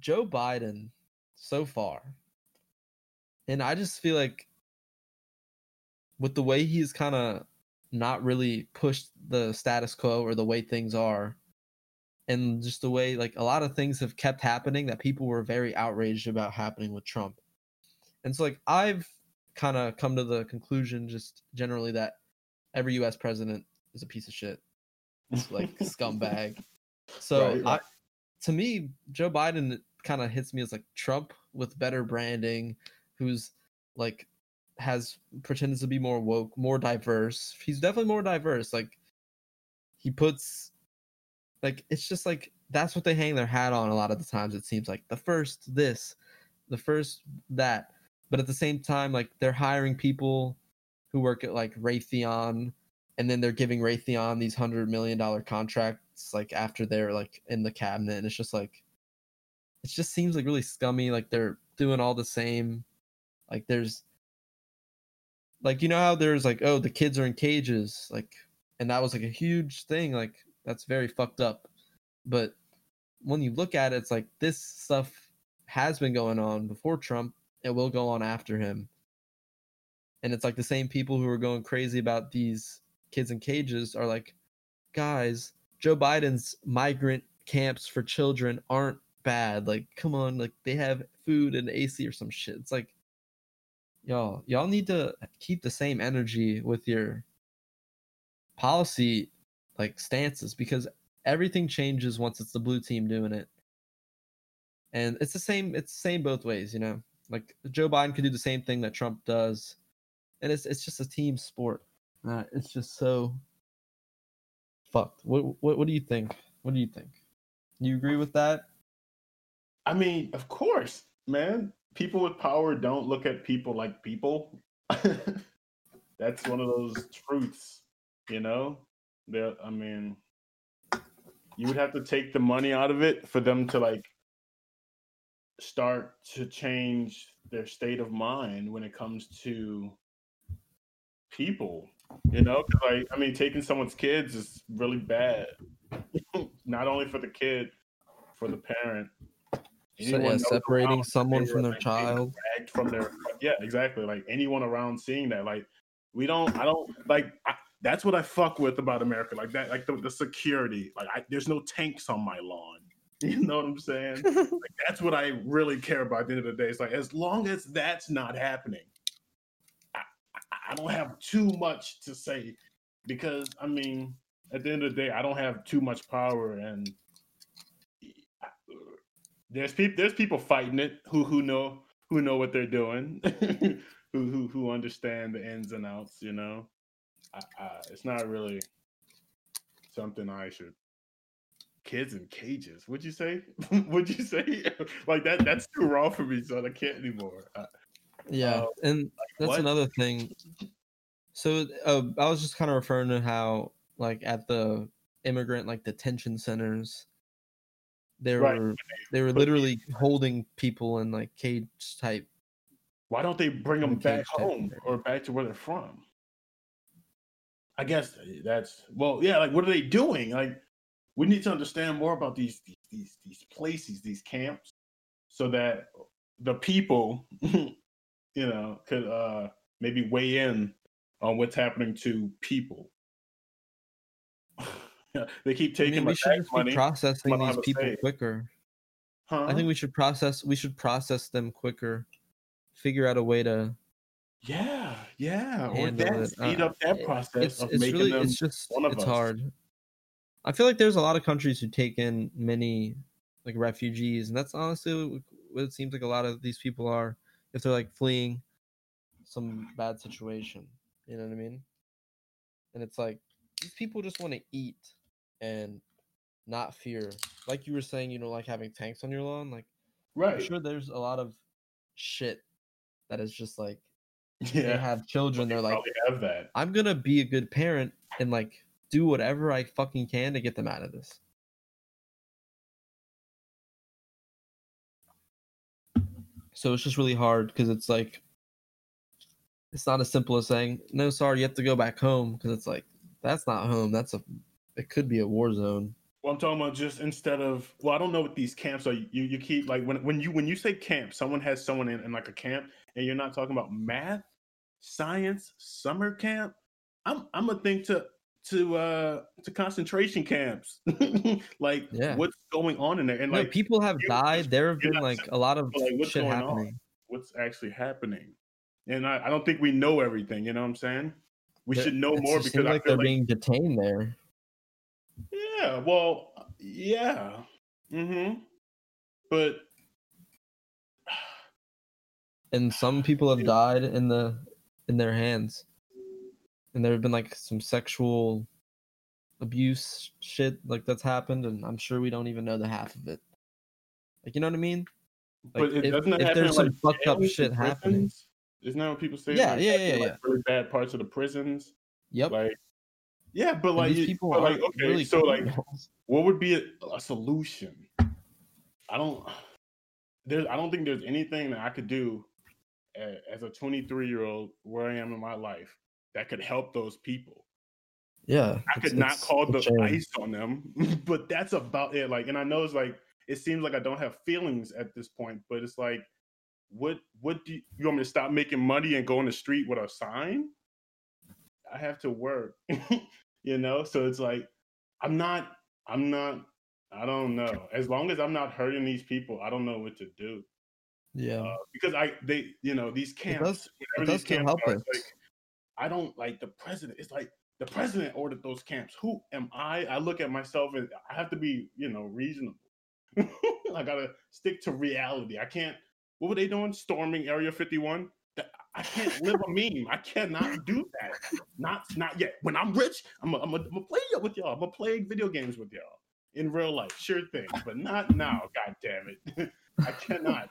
Joe Biden so far. And I just feel like with the way he's kind of not really pushed the status quo or the way things are and just the way like a lot of things have kept happening that people were very outraged about happening with Trump. And so like I've kind of come to the conclusion just generally that every US president is a piece of shit. It's like scumbag. So right, right. I to me Joe Biden kind of hits me as like Trump with better branding who's like has pretends to be more woke, more diverse. He's definitely more diverse. Like he puts like it's just like that's what they hang their hat on a lot of the times it seems like the first this, the first that but at the same time, like they're hiring people who work at like Raytheon, and then they're giving Raytheon these hundred million dollar contracts like after they're like in the cabinet, and it's just like it just seems like really scummy. Like they're doing all the same. Like there's like you know how there's like oh the kids are in cages like and that was like a huge thing like that's very fucked up but when you look at it it's like this stuff has been going on before trump it will go on after him and it's like the same people who are going crazy about these kids in cages are like guys joe biden's migrant camps for children aren't bad. Like come on like they have food and ac or some shit. It's like y'all y'all need to keep the same energy with your policy like stances because everything changes once it's the blue team doing it. And it's the same it's the same both ways you know? Like joe biden could do the same thing that trump does. And it's it's just a team sport uh, it's just so fucked what, what what do you think what do you think you agree with that I mean, of course, man. People with power don't look at people like people. That's one of those truths, you know. There, I mean, you would have to take the money out of it for them to like start to change their state of mind when it comes to people. You know, because like I mean, taking someone's kids is really bad. Not only for the kid, for the parent. so, yeah, separating someone from their like, child from their yeah, exactly. Like anyone around seeing that, like we don't, I don't like. I, that's what I fuck with about America, like that, like the, the security. Like I, there's no tanks on my lawn. You know what I'm saying? like, that's what I really care about. At the end of the day, it's like as long as that's not happening, I, I don't have too much to say because I mean, at the end of the day, I don't have too much power, and there's people there's people fighting it who who know who know what they're doing, who who who understand the ins and outs. You know, I, I, it's not really something I should. Kids in cages. Would you say? Would you say like that? That's too raw for me, so I can't anymore. Yeah, uh, and like, that's what? another thing. So uh, I was just kind of referring to how, like, at the immigrant like detention centers, they right. were they were literally holding people in like cage type. Why don't they bring them back home or back to where they're from? I guess that's well, yeah. Like, what are they doing? Like, we need to understand more about these these these places, these camps, so that the people, you know, could uh maybe weigh in on what's happening to people. they keep taking I mean, we should just money. be processing these people quicker. Huh? I think we should process. We should process them quicker. Figure out a way to. Yeah, yeah, or that speed uh, up that process it's, of it's making really, them it's just, one of it's us. hard. I feel like there's a lot of countries who take in many like refugees, and that's honestly what it seems like a lot of these people are if they're like fleeing some bad situation. You know what I mean? And it's like these people just want to eat and not fear. Like you were saying, you know, like having tanks on your lawn. Like, right? I'm sure there's a lot of shit that is just like yeah. they have children. They're like, have that. I'm gonna be a good parent and like do whatever I fucking can to get them out of this. So it's just really hard because it's like it's not as simple as saying no, sorry, you have to go back home because it's like that's not home. That's a it could be a war zone. Well, I'm talking about just instead of well, I don't know what these camps are. You you keep like when when you when you say camp, someone has someone in, in like a camp, and you're not talking about math, science, summer camp. I'm I'm gonna think to to uh to concentration camps like yeah. what's going on in there and no, like people have died there have been like a lot of like, shit happening on? what's actually happening and I, I don't think we know everything you know what i'm saying we should know more because like they're like, being detained there yeah, well, yeah. Mm-hmm. But and some people have died in the in their hands. And there have been like some sexual abuse shit like that's happened and I'm sure we don't even know the half of it. Like you know what I mean? Like, but it if, doesn't if there's some like, fucked up shit and happening. Isn't that what people say? Yeah, like, yeah, in, yeah, like, yeah. Really bad parts of the prisons. Yep. Like, yeah, but like, you- people but, are like, okay, really so like, criminals. what would be a, a solution? I don't. There's. I don't think there's anything that I could do as a 23 year old where I am in my life that could help those people. yeah. I could not call the shame. ice on them, but that's about it. Like, and I know it's like it seems like I don't have feelings at this point, but it's like, what what do you, you want me to stop making money and go on the street with a sign? I have to work, you know. So it's like I'm not, I'm not, I don't know. As long as I'm not hurting these people, I don't know what to do Yeah. uh, because I they you know these camps does- whenever does these camps are, helpless. it's like I don't like the president. It's like the president ordered those camps. Who am I? I look at myself and I have to be you know reasonable. I gotta stick to reality. I can't. What were they doing? Storming Area 51. I can't live a meme. I cannot do that. Not not yet. When I'm rich, I'm gonna I'm gonna- I'm play with y'all. I'm gonna play video games with y'all in real life. Sure thing, but not now. God damn it. I cannot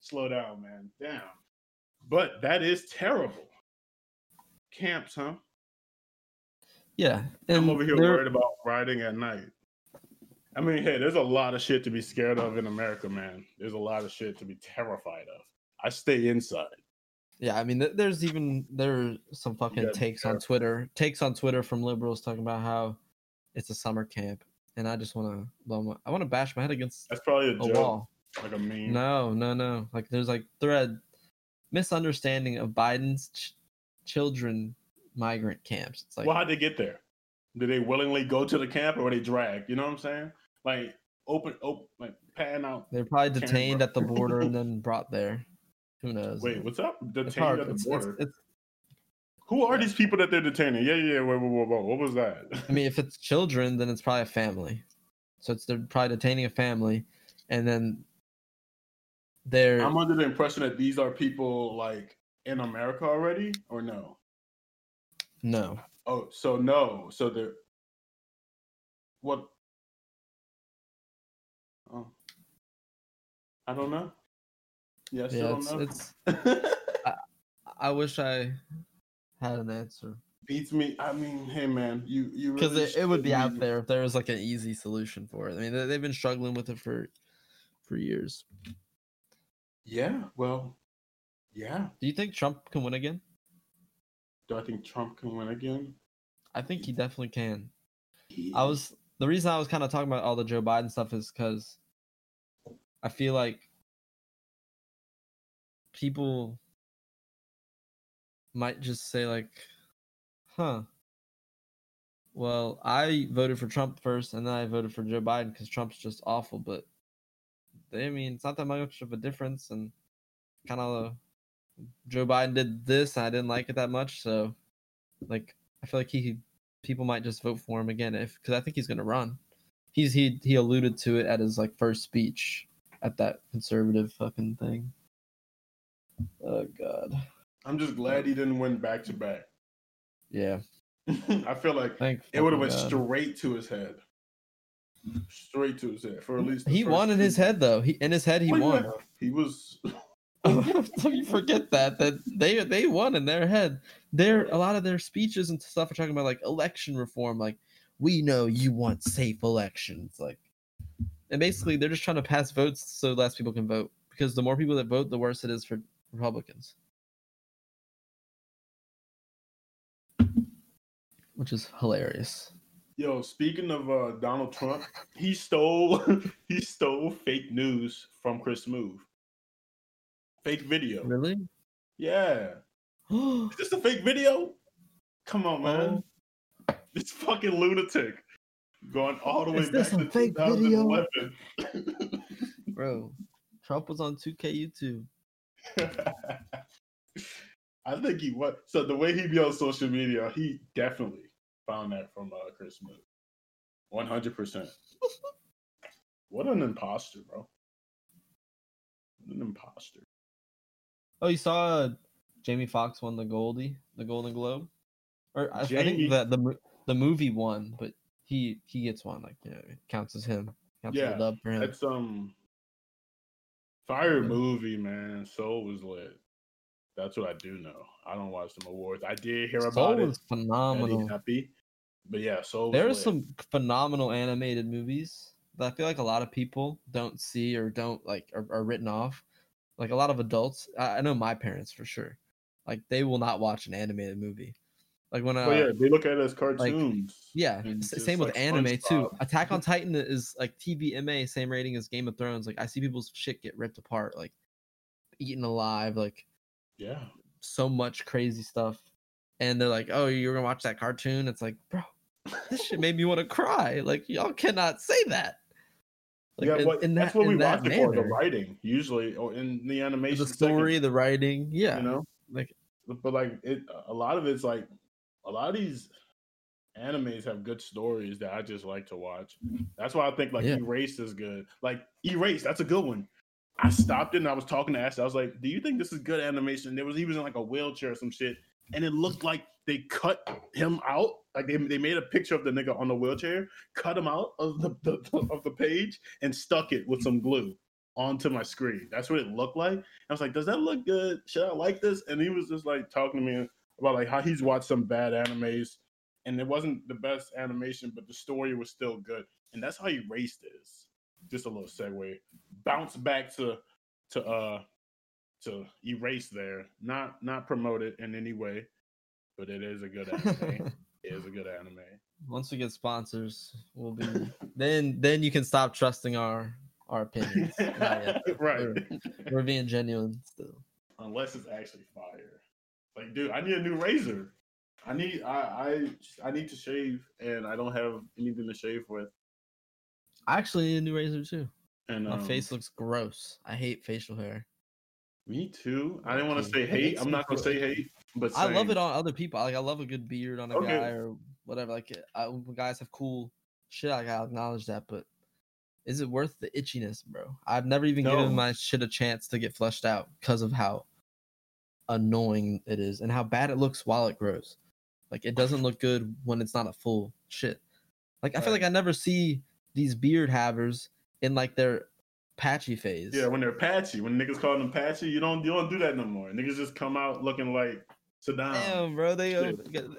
slow down, man. Damn. But that is terrible. Camps, huh? Yeah. I'm over here they're- worried about riding at night. I mean, hey, there's a lot of shit to be scared of in America, man. There's a lot of shit to be terrified of. I stay inside. Yeah, I mean, there's even there are some fucking takes on. Twitter, takes on Twitter from liberals talking about how it's a summer camp, and I just want to blow my, I want to bash my head against That's probably a a joke, wall. like a meme. No, no, no. Like there's like thread misunderstanding of Biden's children migrant camps. It's like well, how'd they get there? Did they willingly go to the camp or were they dragged? You know what I'm saying? Like open, open, like pan out. they're probably detained at the border and then brought there. Who knows? Wait, what's up? Detained hard. at the It's, it's, border. it's, Who are these people that they're detaining? Yeah, yeah. Wait, wait, wait, wait. What was that? I mean, if it's children, then it's probably a family. So it's they're probably detaining a family, and then they're I'm under the impression that these are people like in America already, or no? no. Oh, so no. So they're what? Oh, I don't know. Yeah, I Yeah, it's, know. it's. I wish I had an answer Beats me. I mean, hey man, you you because really it, it would be out there if there was like an easy solution for it. I mean, they, they've been struggling with it for for years. Yeah. Well. Yeah. Do you think Trump can win again? Do I think Trump can win again? I think he definitely can. I was the reason I was kind of talking about all the Joe Biden stuff is because I feel like people might just say like, "Huh, well, I voted for Trump first, and then I voted for Joe Biden because Trump's just awful." But they, I mean, it's not that much of a difference, and kind of Joe Biden did this, and I didn't like it that much, so like I feel like he people might just vote for him again if because I think he's gonna run. He's he he alluded to it at his like first speech at that conservative fucking thing. Oh god. I'm just glad he didn't win back to back. Yeah. I feel like Thank it would have went God. straight to his head. Straight to his head for at least. He won in his head though. He in his head he Well, won. yeah, He was. you forget that that they they won in their head. Their a lot of their speeches and stuff are talking about like election reform. Like we know you want safe elections. Like and basically they're just trying to pass votes so less people can vote because the more people that vote, the worse it is for Republicans. Which is hilarious. Yo, speaking of uh, Donald Trump, he stole he stole fake news from Chris Move. Fake video. Really? Yeah. oh, Is this a fake video? Come on, man. This fucking lunatic. Going all the way Is this back a to fake video? bro. Trump was on 2K YouTube. I think he was. So the way he be on social media, he definitely found that from uh, Chris hundred percent. What an imposter, bro. What an imposter. Oh, you saw uh, Jamie Foxx won the Goldie, the Golden Globe, or I, I think that the the movie won, but he he gets one like you know it counts as him, counts as Yeah, a dub for him. That's um. Fire movie, man. Soul was lit. That's what I do know. I don't watch them awards. I did hear Soul about was it. phenomenal. Happy. But yeah, Soul was There are some phenomenal animated movies that I feel like a lot of people don't see or don't like are, are written off. Like a lot of adults, I, I know my parents for sure. Like they will not watch an animated movie. Like when I But yeah, uh, they look at it as cartoons. Yeah, and just same with like anime too. Attack on Titan is like TVMA, same rating as Game of Thrones. Like I see people's shit get ripped apart, like eaten alive, like Yeah. so much crazy stuff. And they're like, "Oh, you're gonna watch that cartoon?" It's like, bro, this shit made me want to cry. Like y'all cannot say that. Like, yeah, in- but in that's that- what we watch it for, the writing, usually, or in the animation. the second, story, the writing, yeah. you know? like But like it a lot of it's like a lot of these animes have good stories that I just like to watch. That's why I think like Yeah. Erase is good. Like Erase, that's a good one. I stopped it and I was talking to Ashley. I was like, "Do you think this is good animation?" There was he was in like a wheelchair or some shit, and it looked like they cut him out. Like they, they made a picture of the nigga on the wheelchair, cut him out of the, the of the page, and stuck it with some glue onto my screen. That's what it looked like. I was like, "Does that look good? Should I like this?" And he was just like talking to me about like how he's watched some bad animes, and it wasn't the best animation, but the story was still good. And that's how Erased is. Just a little segue. Bounce back to to uh to erase there. Not not promote it in any way, but it is a good anime. it is a good anime. once we get sponsors, we'll be then then you can stop trusting our our opinions. Right. We're, we're being genuine still. Unless it's actually fire. Like, dude, I need a new razor. I need I I I need to shave and I don't have anything to shave with. I actually need a new razor too. And My um, face looks gross. I hate facial hair. Me too. I didn't want to say hate. I'm not gonna say hate, but I love it on other people. Like I love a good beard on a Okay. guy or whatever. Like I, when guys have cool shit. I gotta acknowledge that, but is it worth the itchiness, bro? I've never even No. given my shit a chance to get fleshed out because of how annoying it is and how bad it looks while it grows. Like it doesn't look good when it's not a full shit. Like I feel like I never see these beard havers in like their patchy phase. Yeah, when they're patchy, when niggas call them patchy, you don't you don't do that no more. Niggas just come out looking like Saddam. Damn, bro, they uh, go,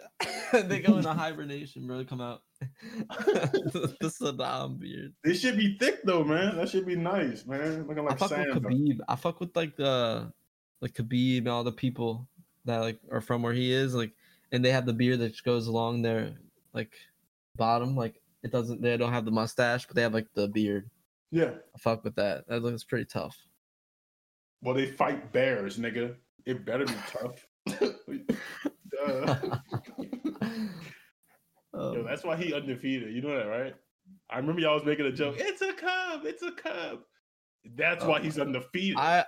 they go into hibernation, bro. Come out the, the Saddam beard. They should be thick though, man. That should be nice, man. Looking I like fuck sand. with Khabib. I fuck with like the like Khabib and all the people that like are from where he is, like, and they have the beard that goes along their like bottom, like it doesn't. They don't have the mustache, but they have like the beard. Yeah. I fuck with that. That looks pretty tough. Well, they fight bears, nigga. It better be tough. Duh. Yo, Um, that's why he undefeated. You know that, right? I remember y'all was making a joke. It's a cub. It's a cub. That's why Oh, he's undefeated. I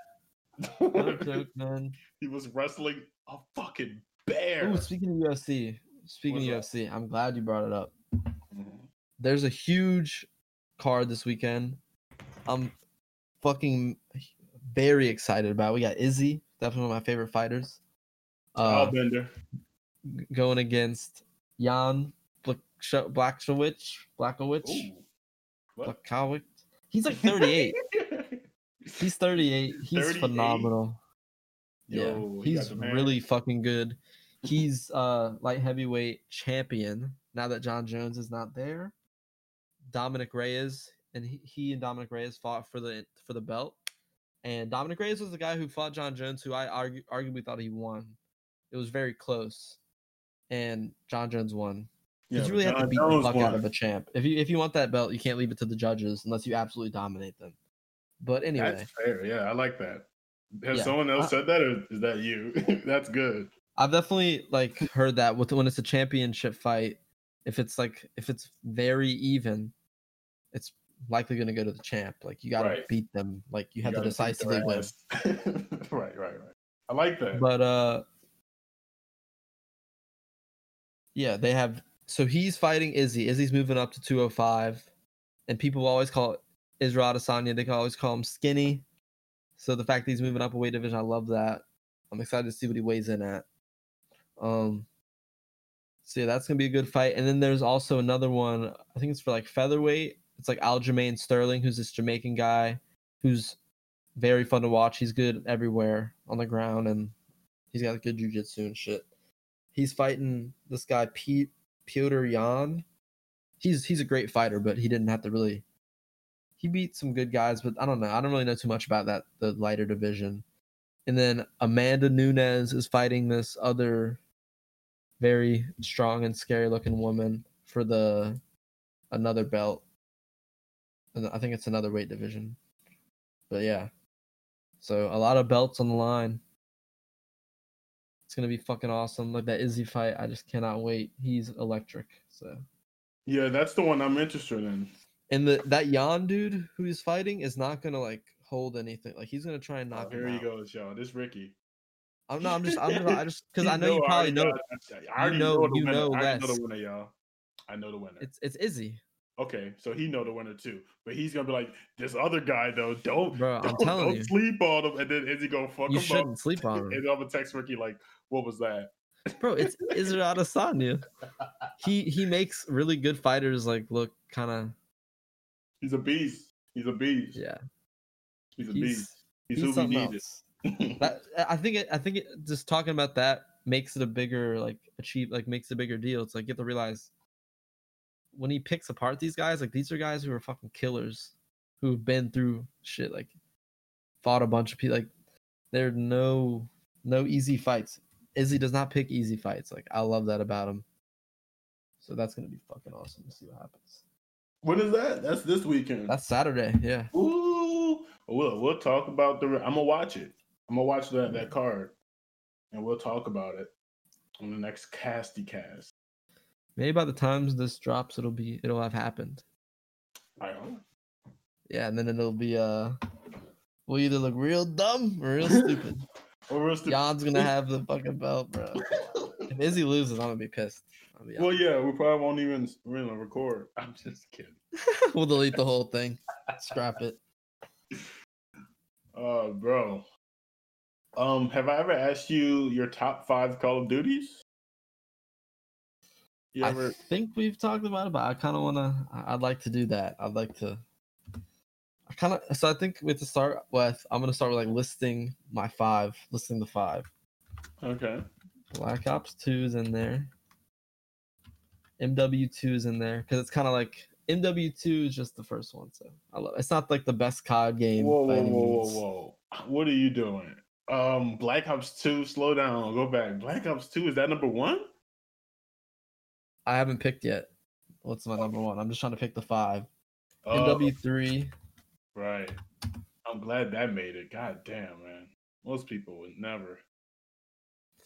no joke, man. he was wrestling a fucking bear. Ooh, speaking of UFC, speaking of What's UFC, I'm glad you brought it up. Mhm. there's a huge card this weekend. I'm fucking very excited about. We got Izzy, definitely one of my favorite fighters. Uh, Stylebender. g- going against Jan Blachowicz, Blachowicz. Blachowicz. He's like 38. He's 38. He's 38? phenomenal. Yo, yeah, he he's really fucking good. He's uh light heavyweight champion now that Jon Jones is not there. Dominic Reyes and he, he and Dominic Reyes fought for the for the belt. And Dominic Reyes was the guy who fought Jon Jones, who I argue, arguably thought he won. It was very close, and Jon Jones won. Yeah, you really have to John beat Jones the fuck out of a champ. If you if you want that belt, you can't leave it to the judges unless you absolutely dominate them. But anyway, That's fair. Yeah, I like that. Has Yeah, someone else I- said that, or is that you? That's good. I've definitely like heard that with when it's a championship fight, if it's like if it's very even, it's likely going to go to the champ. Like you got to Right. beat them. Like you, have to gotta beat their decisively win. right, right, right. I like that. But uh, yeah, they have. So he's fighting Izzy. Izzy's moving up to 205, and people always call Israel Adesanya. They can always call him skinny. So the fact that he's moving up a weight division, I love that. I'm excited to see what he weighs in at. Um, so yeah, that's gonna be a good fight. And then there's also another one. I think it's for like featherweight. It's like Aljamain Sterling, who's this Jamaican guy, who's very fun to watch. He's good everywhere on the ground, and he's got good jujitsu and shit. He's fighting this guy Pete Piotr Yan. He's he's a great fighter, but he didn't have to really. He beat some good guys, but I don't know. I don't really know too much about that the lighter division. And then Amanda Nunes is fighting this other very strong and scary looking woman for the another belt. I think it's another weight division. But yeah. So a lot of belts on the line. It's gonna be fucking awesome. Like that Izzy fight, I just cannot wait. He's electric. So Yeah, that's the one I'm interested in. and the that Yan dude who he's fighting is not gonna like hold anything. Like he's gonna try and knock Oh, him here he goes, y'all. This Ricky. I'm not. I'm just. I'm just. I just because I know you probably already know. got- I already know- know, the you winner. know I know the winner, y'all. I know the winner. It's it's Izzy, Okay, so he know the winner too, but he's gonna be like this other guy though. Don't, bro. I'm don't, telling don't you, sleep on him, and then Izzy gonna fuck you him shouldn't up. sleep on him, And I'm gonna text Ricky like, "What was that?" bro. It's Israel Adesanya. He he makes really good fighters like look kind of He's a beast. He's a beast. yeah. He's a He's beast. He's, he's who we something needed. else. That I think it. I think it. Just talking about that makes it a bigger like achieve like makes a bigger deal. It's like you have to realize when he picks apart these guys, like these are guys who are fucking killers, who've been through shit, like fought a bunch of people. Like there are no no easy fights. Izzy does not pick easy fights. Like I love that about him. So that's gonna be fucking awesome to see what happens. When is that? That's this weekend. That's Saturday, yeah. Ooh, we'll we'll talk about the. I'm gonna watch it. I'm gonna watch that that card, and we'll talk about it on the next casty cast. Maybe by the time this drops, it'll be it'll have happened. I hope. Yeah, and then it'll be uh, we'll either look real dumb or real stupid. Or else the- Jan's gonna have the fucking belt, bro. If Izzy loses, I'm gonna be pissed. I'll be well, yeah, we probably won't even we're gonna record. I'm just kidding. we'll delete the whole thing, scrap it. Uh, bro. Um, have I ever asked you your top five Call of Duties? You I think we've talked about it, but I kind of wanna. I- I'd like to do that. I'd like to. I kind of. So I think we have to start with. I'm gonna start with like listing my five, listing the five. Okay. Black Ops 2 is in there. MW2 is in there because it's kind of like MW2 is just the first one, so I love. It's not like the best COD game. Whoa, whoa, whoa, whoa, whoa! What are you doing? Um, Black Ops Two. Slow down. Go back. Black Ops Two is that number one? I haven't picked yet. What's my number one? I'm just trying to pick the five. Oh, MW3. Right. I'm glad that made it. God damn, man. Most people would never.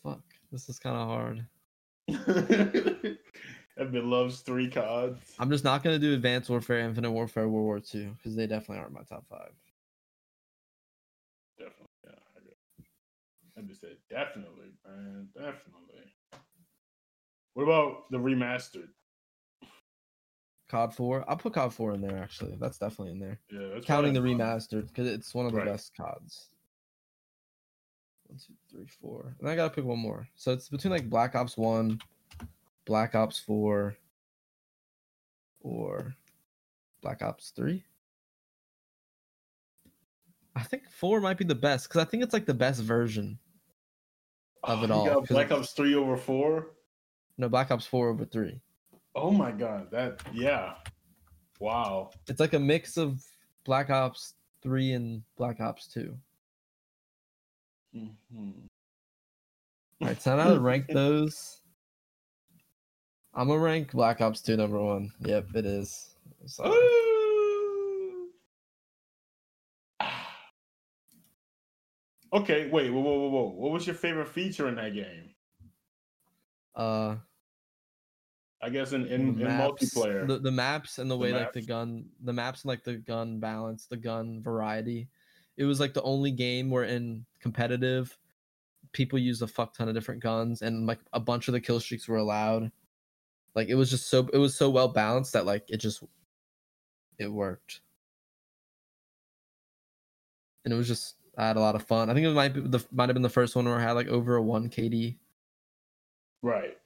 Fuck, this is kind of hard. Evan loves three cards. I'm just not gonna do Advanced Warfare, Infinite Warfare, World War Two because they definitely aren't my top five. Definitely. Yeah, I, agree. I just said definitely, man. Definitely. What about the remastered? COD 4. I'll put COD 4 in there actually. That's definitely in there. Yeah, that's Counting the remastered because it's one of the Right. best CODs. One, two, three, four. And I gotta pick one more. So it's between like Black Ops 1, Black Ops 4, or Black Ops 3. I think 4 might be the best because I think it's like the best version. of oh, it Oh, all, got 'cause Black Ops three over four. No, Black Ops 4 over 3. Oh my god, that yeah. Wow. It's like a mix of Black Ops 3 and Black Ops 2. Mhm. All right, so now to rank those. I'm gonna rank Black Ops 2 number one. Yep, it is. So Ooh. okay, wait, whoa, whoa, whoa, whoa. What was your favorite feature in that game? uh I guess in, the in, in maps, multiplayer. The, the maps and the The way like the gun the maps and like the gun balance, the gun variety. It was like the only game where in competitive people used a fuck ton of different guns and like a bunch of the kill streaks were allowed. Like it was just so it was so well balanced that like it just it worked. And it was just I had a lot of fun. I think it might be the might have been the first one where I had like over a one KD. right.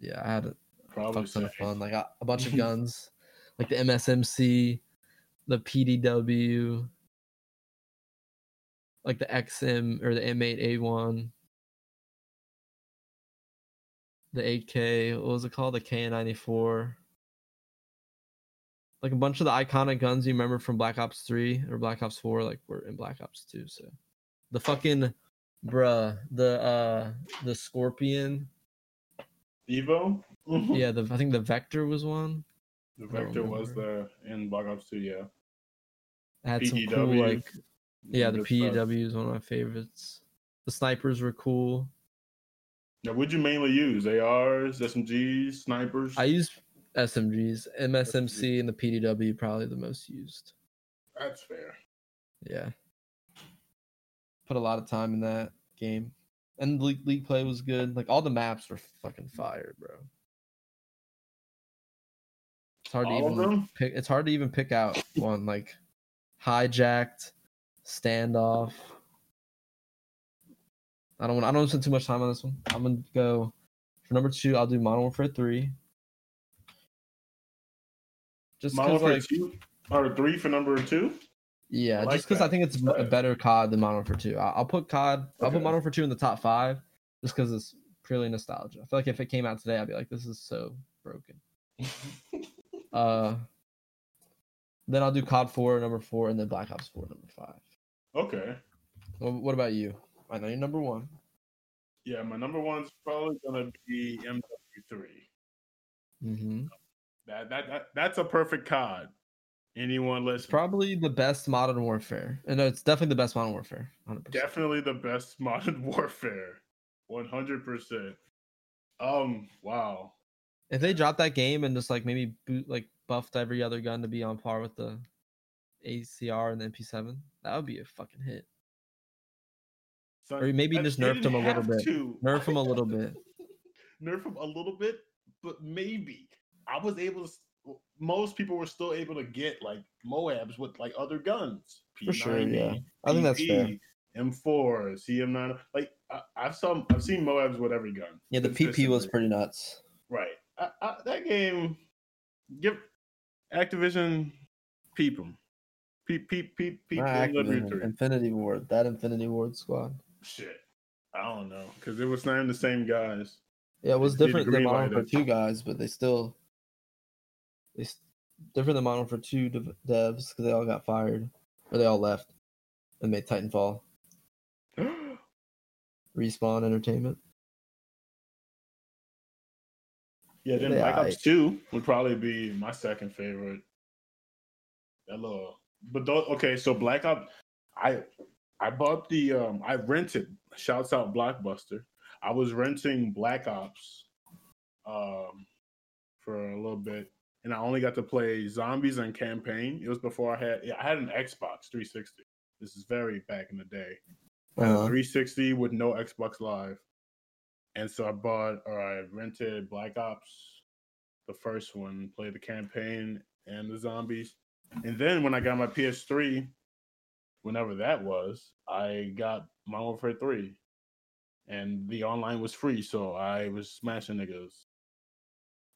Yeah, I had a Probably fuck ton of fun. Like a, a bunch of guns, like the MSMC, the PDW. like the XM or the M8A1, the 8K. What was it called? The KN94. Like a bunch of the iconic guns you remember from Black Ops 3 or Black Ops 4, like were in Black Ops 2. So the fucking bruh, the uh the Scorpion. Evo. Mm-hmm. Yeah, the I think the Vector was one. the Vector was remember. the in Black Ops 2. Yeah. Had some cool like yeah, the. PEW is one of my favorites. The snipers were cool. Now, what'd you mainly use? ARs, SMGs, snipers? I use SMGs, MSMC, and the PDW probably the most used. That's fair. Yeah. Put a lot of time in that game. And league, league play was good. Like all the maps were fucking fire, bro. It's hard to All of even pick it's hard to even pick out one like hijacked, standoff. I don't want I don't spend too much time on this one. I'm gonna go for number two, I'll do Modern Warfare 3. Just Modern Warfare like 2 or 3 for number 2? Yeah, I just because I think it's a better COD than Modern Warfare 2. I- I'll put COD, I'll put Modern Warfare 2 in the top five just because it's purely nostalgia. I feel like if it came out today, I'd be like, this is so broken. Uh, then I'll do COD 4, number four, and then Black Ops 4, number five. okay. What, what about you? I know you're number one. Yeah, my number one's probably gonna be MW3. Mm-hmm. That that, that that's a perfect COD. Anyone It's listen? probably the best Modern Warfare. And no, it's definitely the best Modern Warfare. 100%. Definitely the best modern warfare. One hundred percent. Um. Wow. If they drop that game and just like maybe boot like buffed every other gun to be on par with the ACR and the MP7, that would be a fucking hit. Son, Or maybe that- just they nerfed him a little bit. to. Nerf him a little bit. nerf him a little bit, but maybe I was able to. Most people were still able to get like Moabs with like other guns. For sure, yeah. I think that's fair. M4, CM9. Like I, I've saw, I've seen Moabs with every gun. Yeah, the PP was pretty nuts. I, I, that game, give Activision peep them, peep peep peep peep. Infinity Ward, that Infinity Ward squad. Shit, I don't know because it was not even the same guys. Yeah, it was did different than Warfare it. 2 guys, but they still they different than Modern Warfare 2 dev- devs because they all got fired or they all left and made Titanfall respawn entertainment. Yeah, then Black aight. Ops Two would probably be my second favorite. That little, but though, okay, so Black Ops, I I bought the um I rented. Shouts out Blockbuster. I was renting Black Ops, um, for a little bit, and I only got to play zombies and campaign. It was before I had yeah, I had an Xbox 360. This is very back in the day. I had a Uh, 360 with no Xbox Live. And so I bought or I rented Black Ops, the first one, played the campaign and the zombies. And then when I got my PS3, whenever that was, I got Modern Warfare 3. And the online was free, so I was smashing niggas.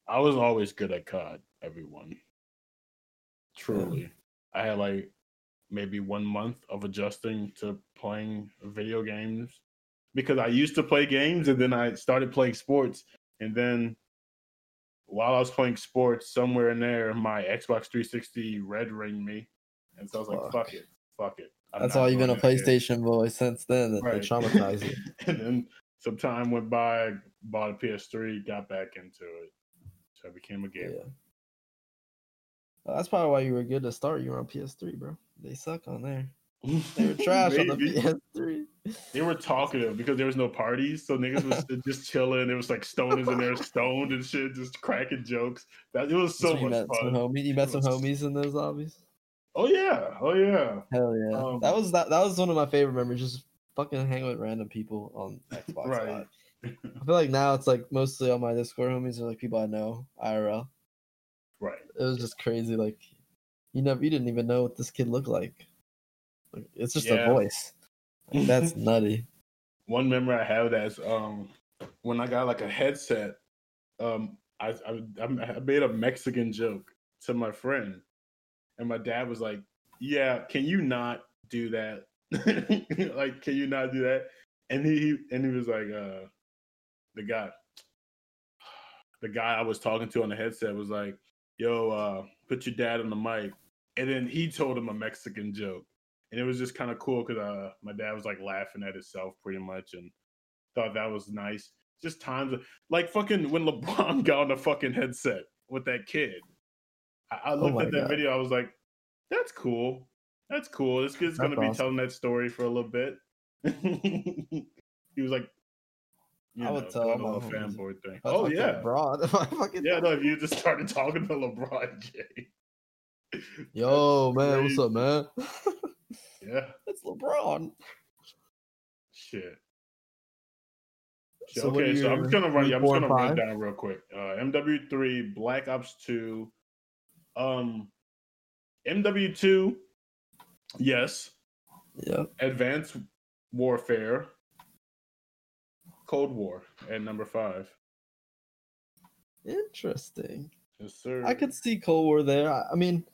I was always good at COD, everyone. Truly. Hmm. I had like maybe one month of adjusting to playing video games because I used to play games and then I started playing sports. And then while I was playing sports, somewhere in there, my Xbox 360 red ringed me. And so I was like, Fuck. it. Fuck it. I'm that's all you've been a. PlayStation boy since then. That they Right. traumatized you. and then some time went by, bought a PS3, got back into it. So I became a Yeah. gamer. Well, that's probably why you were good to start. You were on PS3, bro. They suck on there. They were trash on the PS3. They were talkative because there was no parties, so niggas was just chilling. There was like stoners in there, stoned and shit, just cracking jokes. That it was so much met some fun. homies. You met some homies in those lobbies. Oh yeah, oh yeah. Hell yeah, Um, that was that. That was one of my favorite memories. Just fucking hang with random people on Xbox Right. I feel like now it's like mostly all my Discord homies are like people I know IRL. Right. It was just crazy. Like you never, you didn't even know what this kid looked like. Like it's just Yeah. a voice. Like, that's nutty. One memory I have that's um when I got like a headset, um I I, I made a Mexican joke to my friend, and my dad was like, "Yeah, can you not do that? like, can you not do that? And he, he and he was like, uh, the guy, the guy I was talking to on the headset was like, "Yo, uh, put your dad on the mic," and then he told him a Mexican joke, and it was just kind of cool because uh, my dad was like laughing at himself pretty much, and thought that was nice. Just times like fucking when LeBron got on the fucking headset with that kid. I, I Oh looked my at that God. video. I was like, "That's cool. That's cool. This kid's That's gonna be awesome. telling that story for a little bit." he was like, you I would know, tell him my a fanboy thing. I Oh yeah, LeBron. If I fucking yeah. No, if you just started talking to LeBron James, Yo, man, what's up, man? Yeah, it's LeBron. shit. So okay, so I'm just gonna run. week I'm just gonna run down real quick. Uh, MW3, Black Ops 2, um, MW2, yes, yeah, Advanced Warfare, Cold War at number five. Interesting. Yes, sir. I could see Cold War there. I I mean,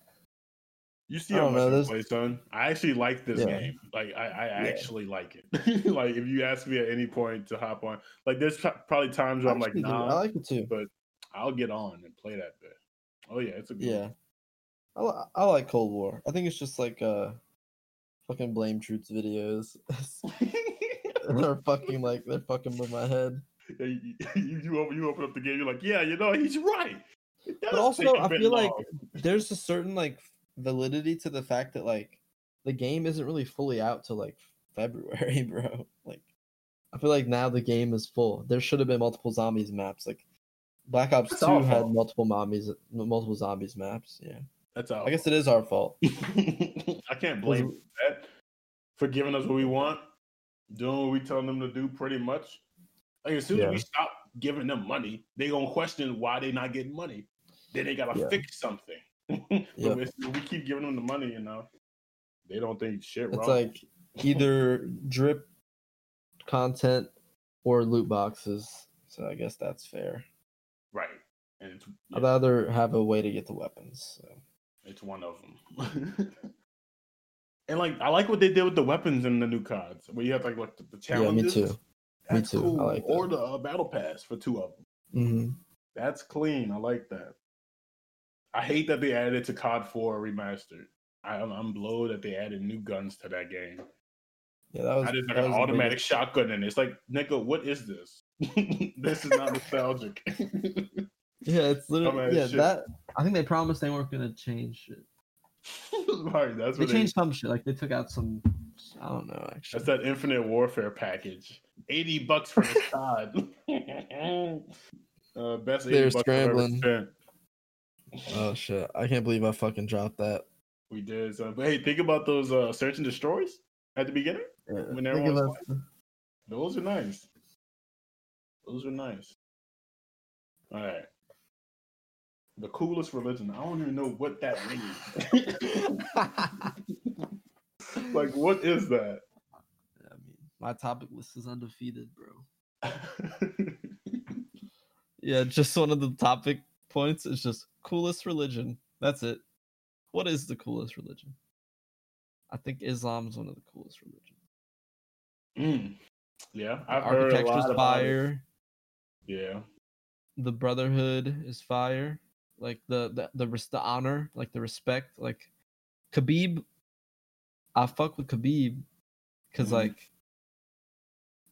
You see how much there's- play, son. I actually like this Yeah. game. Like I, I Yeah. actually like it. like if you ask me at any point to hop on, like there's pro- probably times where I'm like, nah, I like it too. but I'll get on and play that bit. Oh yeah, it's a good Yeah. I, I like Cold War. I think it's just like uh fucking blame troots videos. they're fucking like they're fucking with my head. Yeah, you, you, you open you open up the game, you're like, yeah, you know, he's right. But also, I feel like there's a certain like validity to the fact that like the game isn't really fully out till like February, bro. Like I feel like now the game is full. There should have been multiple zombies maps. Like Black Ops That's Two our had multiple zombies, multiple zombies maps. Yeah, that's all. I guess it is our fault. I can't blame that for giving us what we want, doing what we telling them to do, pretty much. Like as soon as we stop giving them money, they gonna question why they not getting money. Then they gotta Yeah. fix something. but Yep. if we keep giving them the money, you know, they don't think shit wrong. It's like either drip content or loot boxes. So I guess that's fair. right, and it's yeah, I'd rather have a way to get the weapons. So. it's one of them. and like I like what they did with the weapons in the new cards, where you have like like the, the Yeah, me challenges. too. Me That's too. I cool. like or the uh, battle pass for two of them. hmm That's clean. I like that. I hate that they added it to COD 4 remastered. I, I'm, I'm blown that they added new guns to that game. Yeah, that was. I just like an automatic biggest- shotgun in it. It's like, nigga, what is this? this is not nostalgic. Yeah, it's literally Dumbass yeah. shit. That I think they promised they weren't gonna change shit. right, that's They what changed some shit. Like they took out some. I don't know Actually, That's that Infinite Warfare package. 80 bucks for the COD. uh, best 80 They're bucks I've ever scrambling. Spent. Oh shit! I can't believe I fucking dropped that. We did. So, but hey, think about those uh, search and destroys at the beginning. Yeah, When think everyone's Those are nice. Those are nice. All right. The coolest religion. I don't even know what that means. like, what is that? I mean, my topic list is undefeated, bro. Yeah, just one of the topic points is just coolest religion. That's it. What is the coolest religion? I think Islam's one of the coolest religions. Mm. Yeah, I've heard a Architecture's lot about it. fire. Yeah, The brotherhood is fire. Like the the the, res- the honor, like the respect, like Khabib. I fuck with Khabib because Mhm. like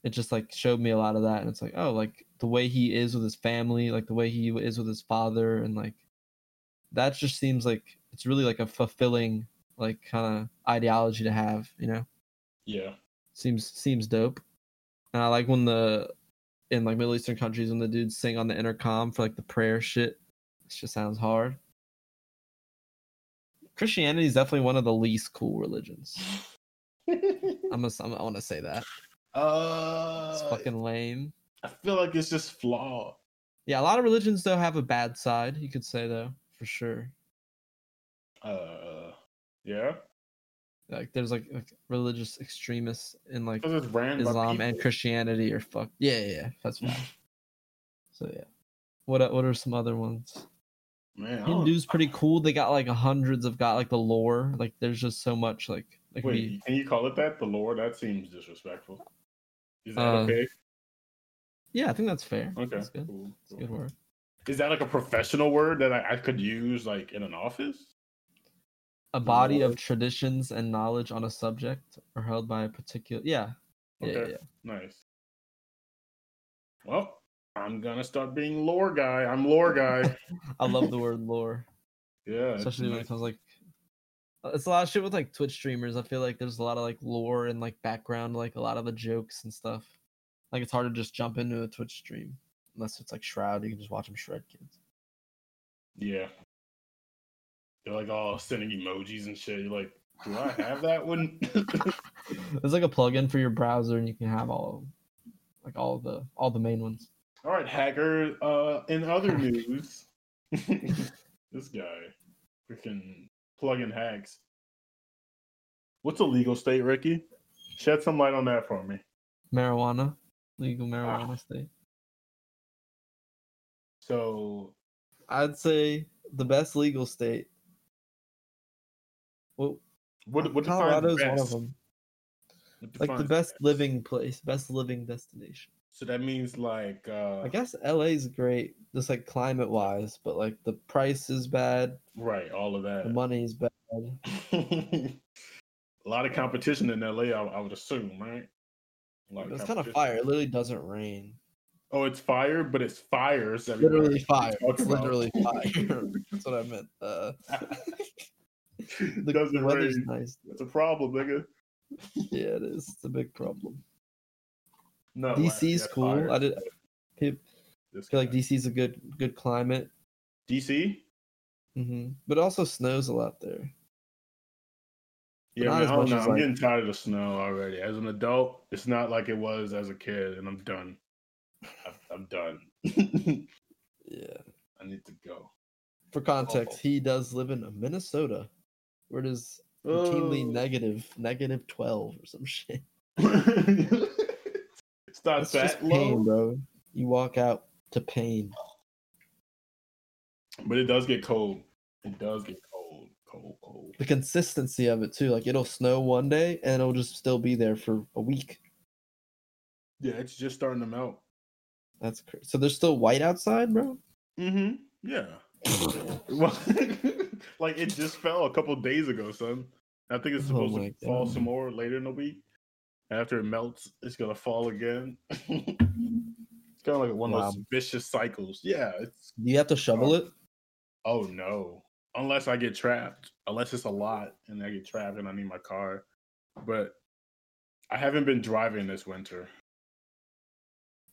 it just like showed me a lot of that, and it's like oh like the way he is with his family, like the way he is with his father, and like that just seems like it's really like a fulfilling like kind of ideology to have, you know. yeah. seems seems dope. And I like when the in like Middle Eastern countries when the dudes sing on the intercom for like the prayer shit. It just sounds hard. Christianity is definitely one of the least cool religions. I'm gonna, I'm, I want to say that. uh, It's fucking lame. I feel like it's just flawed. Yeah, a lot of religions though have a bad side. You could say though, for sure. Uh, yeah, Like there's like, like religious extremists in like because it's ran by Islam and. Christianity or fucked. Yeah, yeah, yeah, that's fine. so yeah, what are- what are some other ones? Man, Hindu's pretty cool. They got like hundreds of got like the lore. Like there's just so much like like Wait, can you call it that? The lore? That seems disrespectful. Is that Uh, okay? yeah, I think that's fair. Okay, That's good. cool, That's a good word. Is that like a professional word that I, I could use like in an office? A body lore. of traditions and knowledge on a subject are held by a particular. Yeah. Yeah, yeah, Okay. yeah. Nice. Well, I'm gonna start being lore guy. I'm lore guy. I love the word lore, Yeah, especially when nice. it comes like. It's a lot of shit with like Twitch streamers. I feel like there's a lot of like lore and like background, like a lot of the jokes and stuff. Like it's hard to just jump into a Twitch stream unless it's like Shroud. You can just watch them shred kids. Yeah. They're like all sending emojis and shit. You're like, do I have that one? There's like a plugin for your browser, and you can have all, of like all the all the main ones. all right, hacker. Uh, in other news, this guy freaking plug-in hacks. What's a legal state, Ricky? Shed some light on that for me. Marijuana, legal marijuana state. So, I'd say the best legal state. Well, what what defines Colorado's one of them. Like the defines best living place, best living destination. So that means like uh I guess LA's great, just like climate wise, but like the price is bad, right, all of that. the that. money's bad. a lot of competition in LA, I, I would assume, right? A lot It's kind of fire. It literally doesn't rain. Oh, it's fire, but it's fires everywhere. Literally fire. It's literally fire. That's what I meant. Uh, the doesn't weather's rain. nice. It's a problem, nigga. Yeah, it is. It's a big problem. No, DC's cool. fire. I did. I feel like. DC's a good good climate. DC. hmm But it also snows a lot there. Yeah, I don't know. I'm like- getting tired of the snow already. As an adult, it's not like it was as a kid, and I'm done. I've, I'm done. Yeah. I need to go. For context, Oh. he does live in Minnesota, where it is routinely Oh. negative negative twelve or some shit. it's not That's that just low, pain, bro. You walk out to pain. but it does get cold. It does get cold, cold, cold. The consistency of it too. Like it'll snow one day and it'll just still be there for a week. Yeah, it's just starting to melt. That's crazy. So there's still white outside, bro. Mm-hmm. Yeah. Well, like it just fell a couple days ago, son. I think it's Oh supposed my to fall God. some more later in the week. After it melts, it's gonna fall again. it's kind of like one of those vicious cycles. Yeah. It's Do you have to shovel it? oh no. Unless I get trapped. Unless it's a lot and I get trapped and I need my car. But I haven't been driving this winter.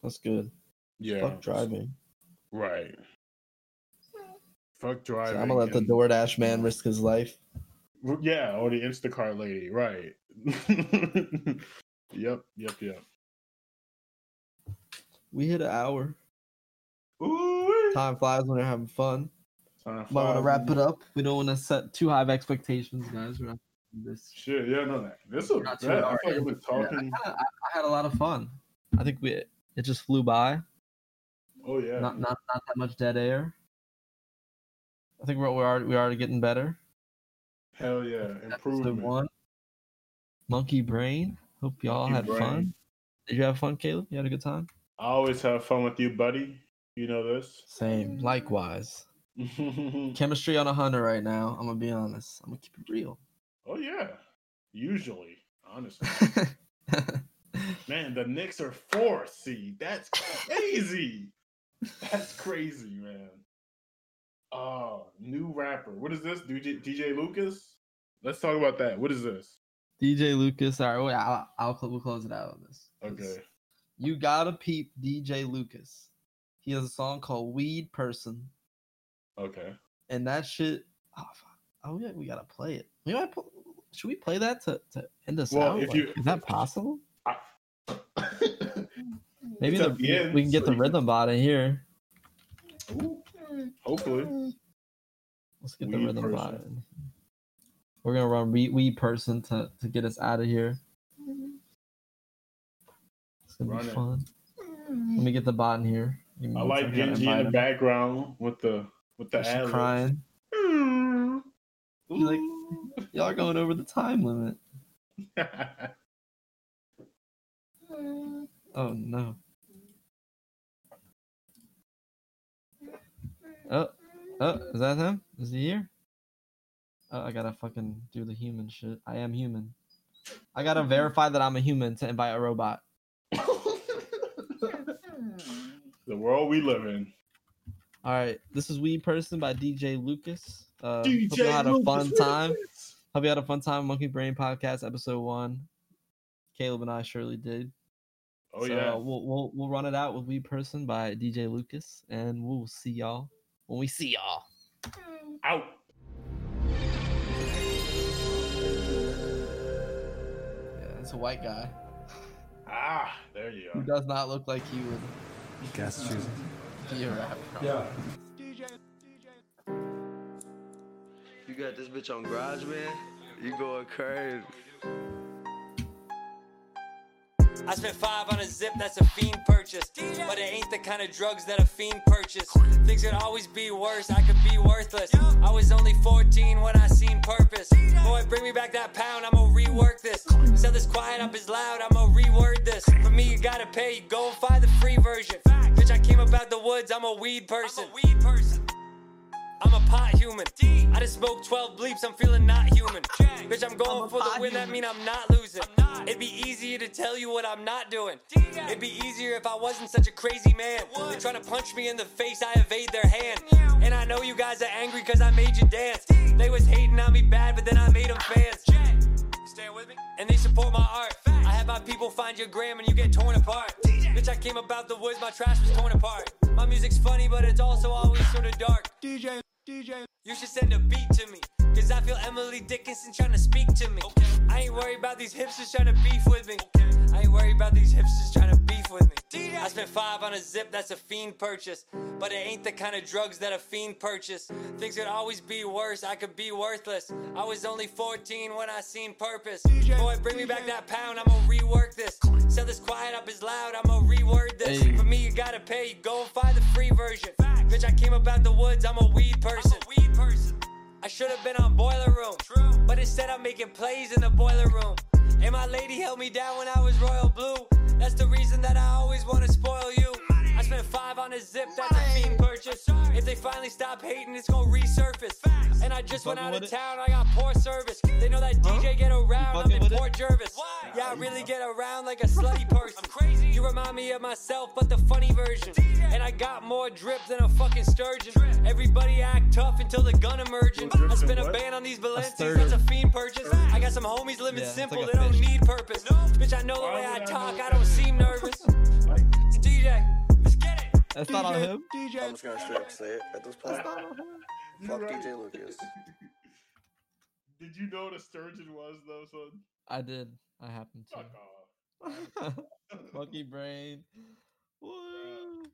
That's good. Yeah. Fuck driving. Right. Hmm. Fuck So driving. I'm gonna let the and- DoorDash man risk his life. Yeah, or the Instacart lady, right? yep, yep, yep. We hit an hour. Ooh, Time flies when you're having fun. time Might want to wrap it up. We don't want to set too high of expectations, guys. We're not this. Shit, yeah, no, that this is. We're not too That, I far feel like I've been into it. I, talking. kinda, I, I had a lot of fun. I think we it just flew by. Oh yeah, Not not not that much dead air. I think we're we're already, we're already getting better. hell yeah, improvement. one. Monkey Brain. Hope y'all Monkey had Brain. fun. Did you have fun, Caleb? You had a good time. I always have fun with you, buddy. You know this. Same. Likewise. Chemistry on a hundred right now. I'm gonna be honest. I'm gonna keep it real. Oh yeah, usually, honestly, man, the Knicks are four seed. That's crazy. That's crazy, man. Oh, new rapper. What is this? DJ, DJ Lucas? Let's talk about that. What is this? DJ Lucas. All right, wait, I'll, I'll we'll close it out on this. Okay. You gotta peep DJ Lucas. He has a song called Weed Person, Okay. and that shit. Oh, fuck. oh yeah, we gotta play it. We might. Should we play that to, to end us Well, out? if Like, you- is that possible? Maybe the, the we can get the rhythm bot in here. Ooh, Hopefully. Let's get the rhythm bot Person. in. We're gonna run Weed Person to to get us out of here. It's gonna Run be it. fun. Let me get the bot in here. I like Genji in the background with the with the ad crying. You like- Y'all going over the time limit. Oh no. Oh, oh, is that him? Is he here? Oh, I gotta fucking do the human shit. I am human. I gotta verify that I'm a human to invite a robot. the world we live in. All right, this is Weed Person by DJ Lucas. Uh, DJ hope you had a fun Lucas. time. Hope you had a fun time. Monkey Brain Podcast, episode one. Caleb and I surely did. Oh so yeah. we'll, we'll we'll run it out with Weed Person by DJ Lucas, and we'll see y'all when we see y'all. Out. Yeah, it's a white guy Ah, there you who are. does not look like he would Gas choosing. be a rapper. Yeah. You got this bitch on garage, man. You going crazy. I spent five on a zip, that's a fiend purchase. But it ain't the kind of drugs that a fiend purchase. Things could always be worse, I could be worthless. I was only 14 when I seen purpose. Boy, bring me back that pound, I'ma rework this. Sell this quiet up is loud, I'ma reword this. For me, you gotta pay, you go and find the free version. Bitch, I came up out the woods, I'm a weed person. weed person. I'm a pot human. I just smoked 12 bleeps, I'm feeling not human. Bitch, I'm going I'm for the win, that mean I'm not losing. It'd be easier to tell you what I'm not doing. It'd be easier if I wasn't such a crazy man. They're trying to punch me in the face, I evade their hand. And I know you guys are angry cause I made you dance. They was hating on me bad, but then I made them fans. Staying with me? And they support my art. I had my people find your gram and you get torn apart. Bitch, I came about the woods, my trash was torn apart. My music's funny, but it's also always sort of dark. DJ, DJ. You should send a beat to me. Cause I feel Emily Dickinson trying to speak to me. I ain't worried about these hipsters trying to beef with me. I ain't worried about these hipsters trying to beef with me. I spent five on a zip, that's a fiend purchase. But it ain't the kind of drugs that a fiend purchase. Things could always be worse, I could be worthless. I was only 14 when I seen purpose. Boy, bring me back that pound, I'ma rework this. Sell this quiet up is loud, I'ma reword this. Hey. For me, you gotta pay, you go and find the free version. Bitch, I came about the woods, I'm a weed person. weed person. I should have been on Boiler Room. True. But instead, I'm making plays in the boiler room. And my lady held me down when I was royal blue. That's the reason that I always want to spoil you. I spent five on a zip, that's a fiend purchase. If they finally stop hating, it's gonna resurface. And I just went out of town, I got poor service. They know that DJ get around, I'm in? Port Jervis. Yeah, I really get around like a slutty person. I'm crazy. You remind me of myself, but the funny version. And I got more drip than a fucking sturgeon. Everybody act tough until the gun emerging. I spent a ban on these Balenci's, sturgeon. that's a fiend purchase. I got some homies living Yeah, simple, like they don't need purpose. Bitch, I know the way I talk, I don't seem nervous. Like, that's not on him. DJ. I'm just gonna straight up say it at this point. That's not on him. Fuck right. DJ Lucas. Did you know what a sturgeon was, though, son? I did. I happened to. Fuck off. Monkey brain. Woo.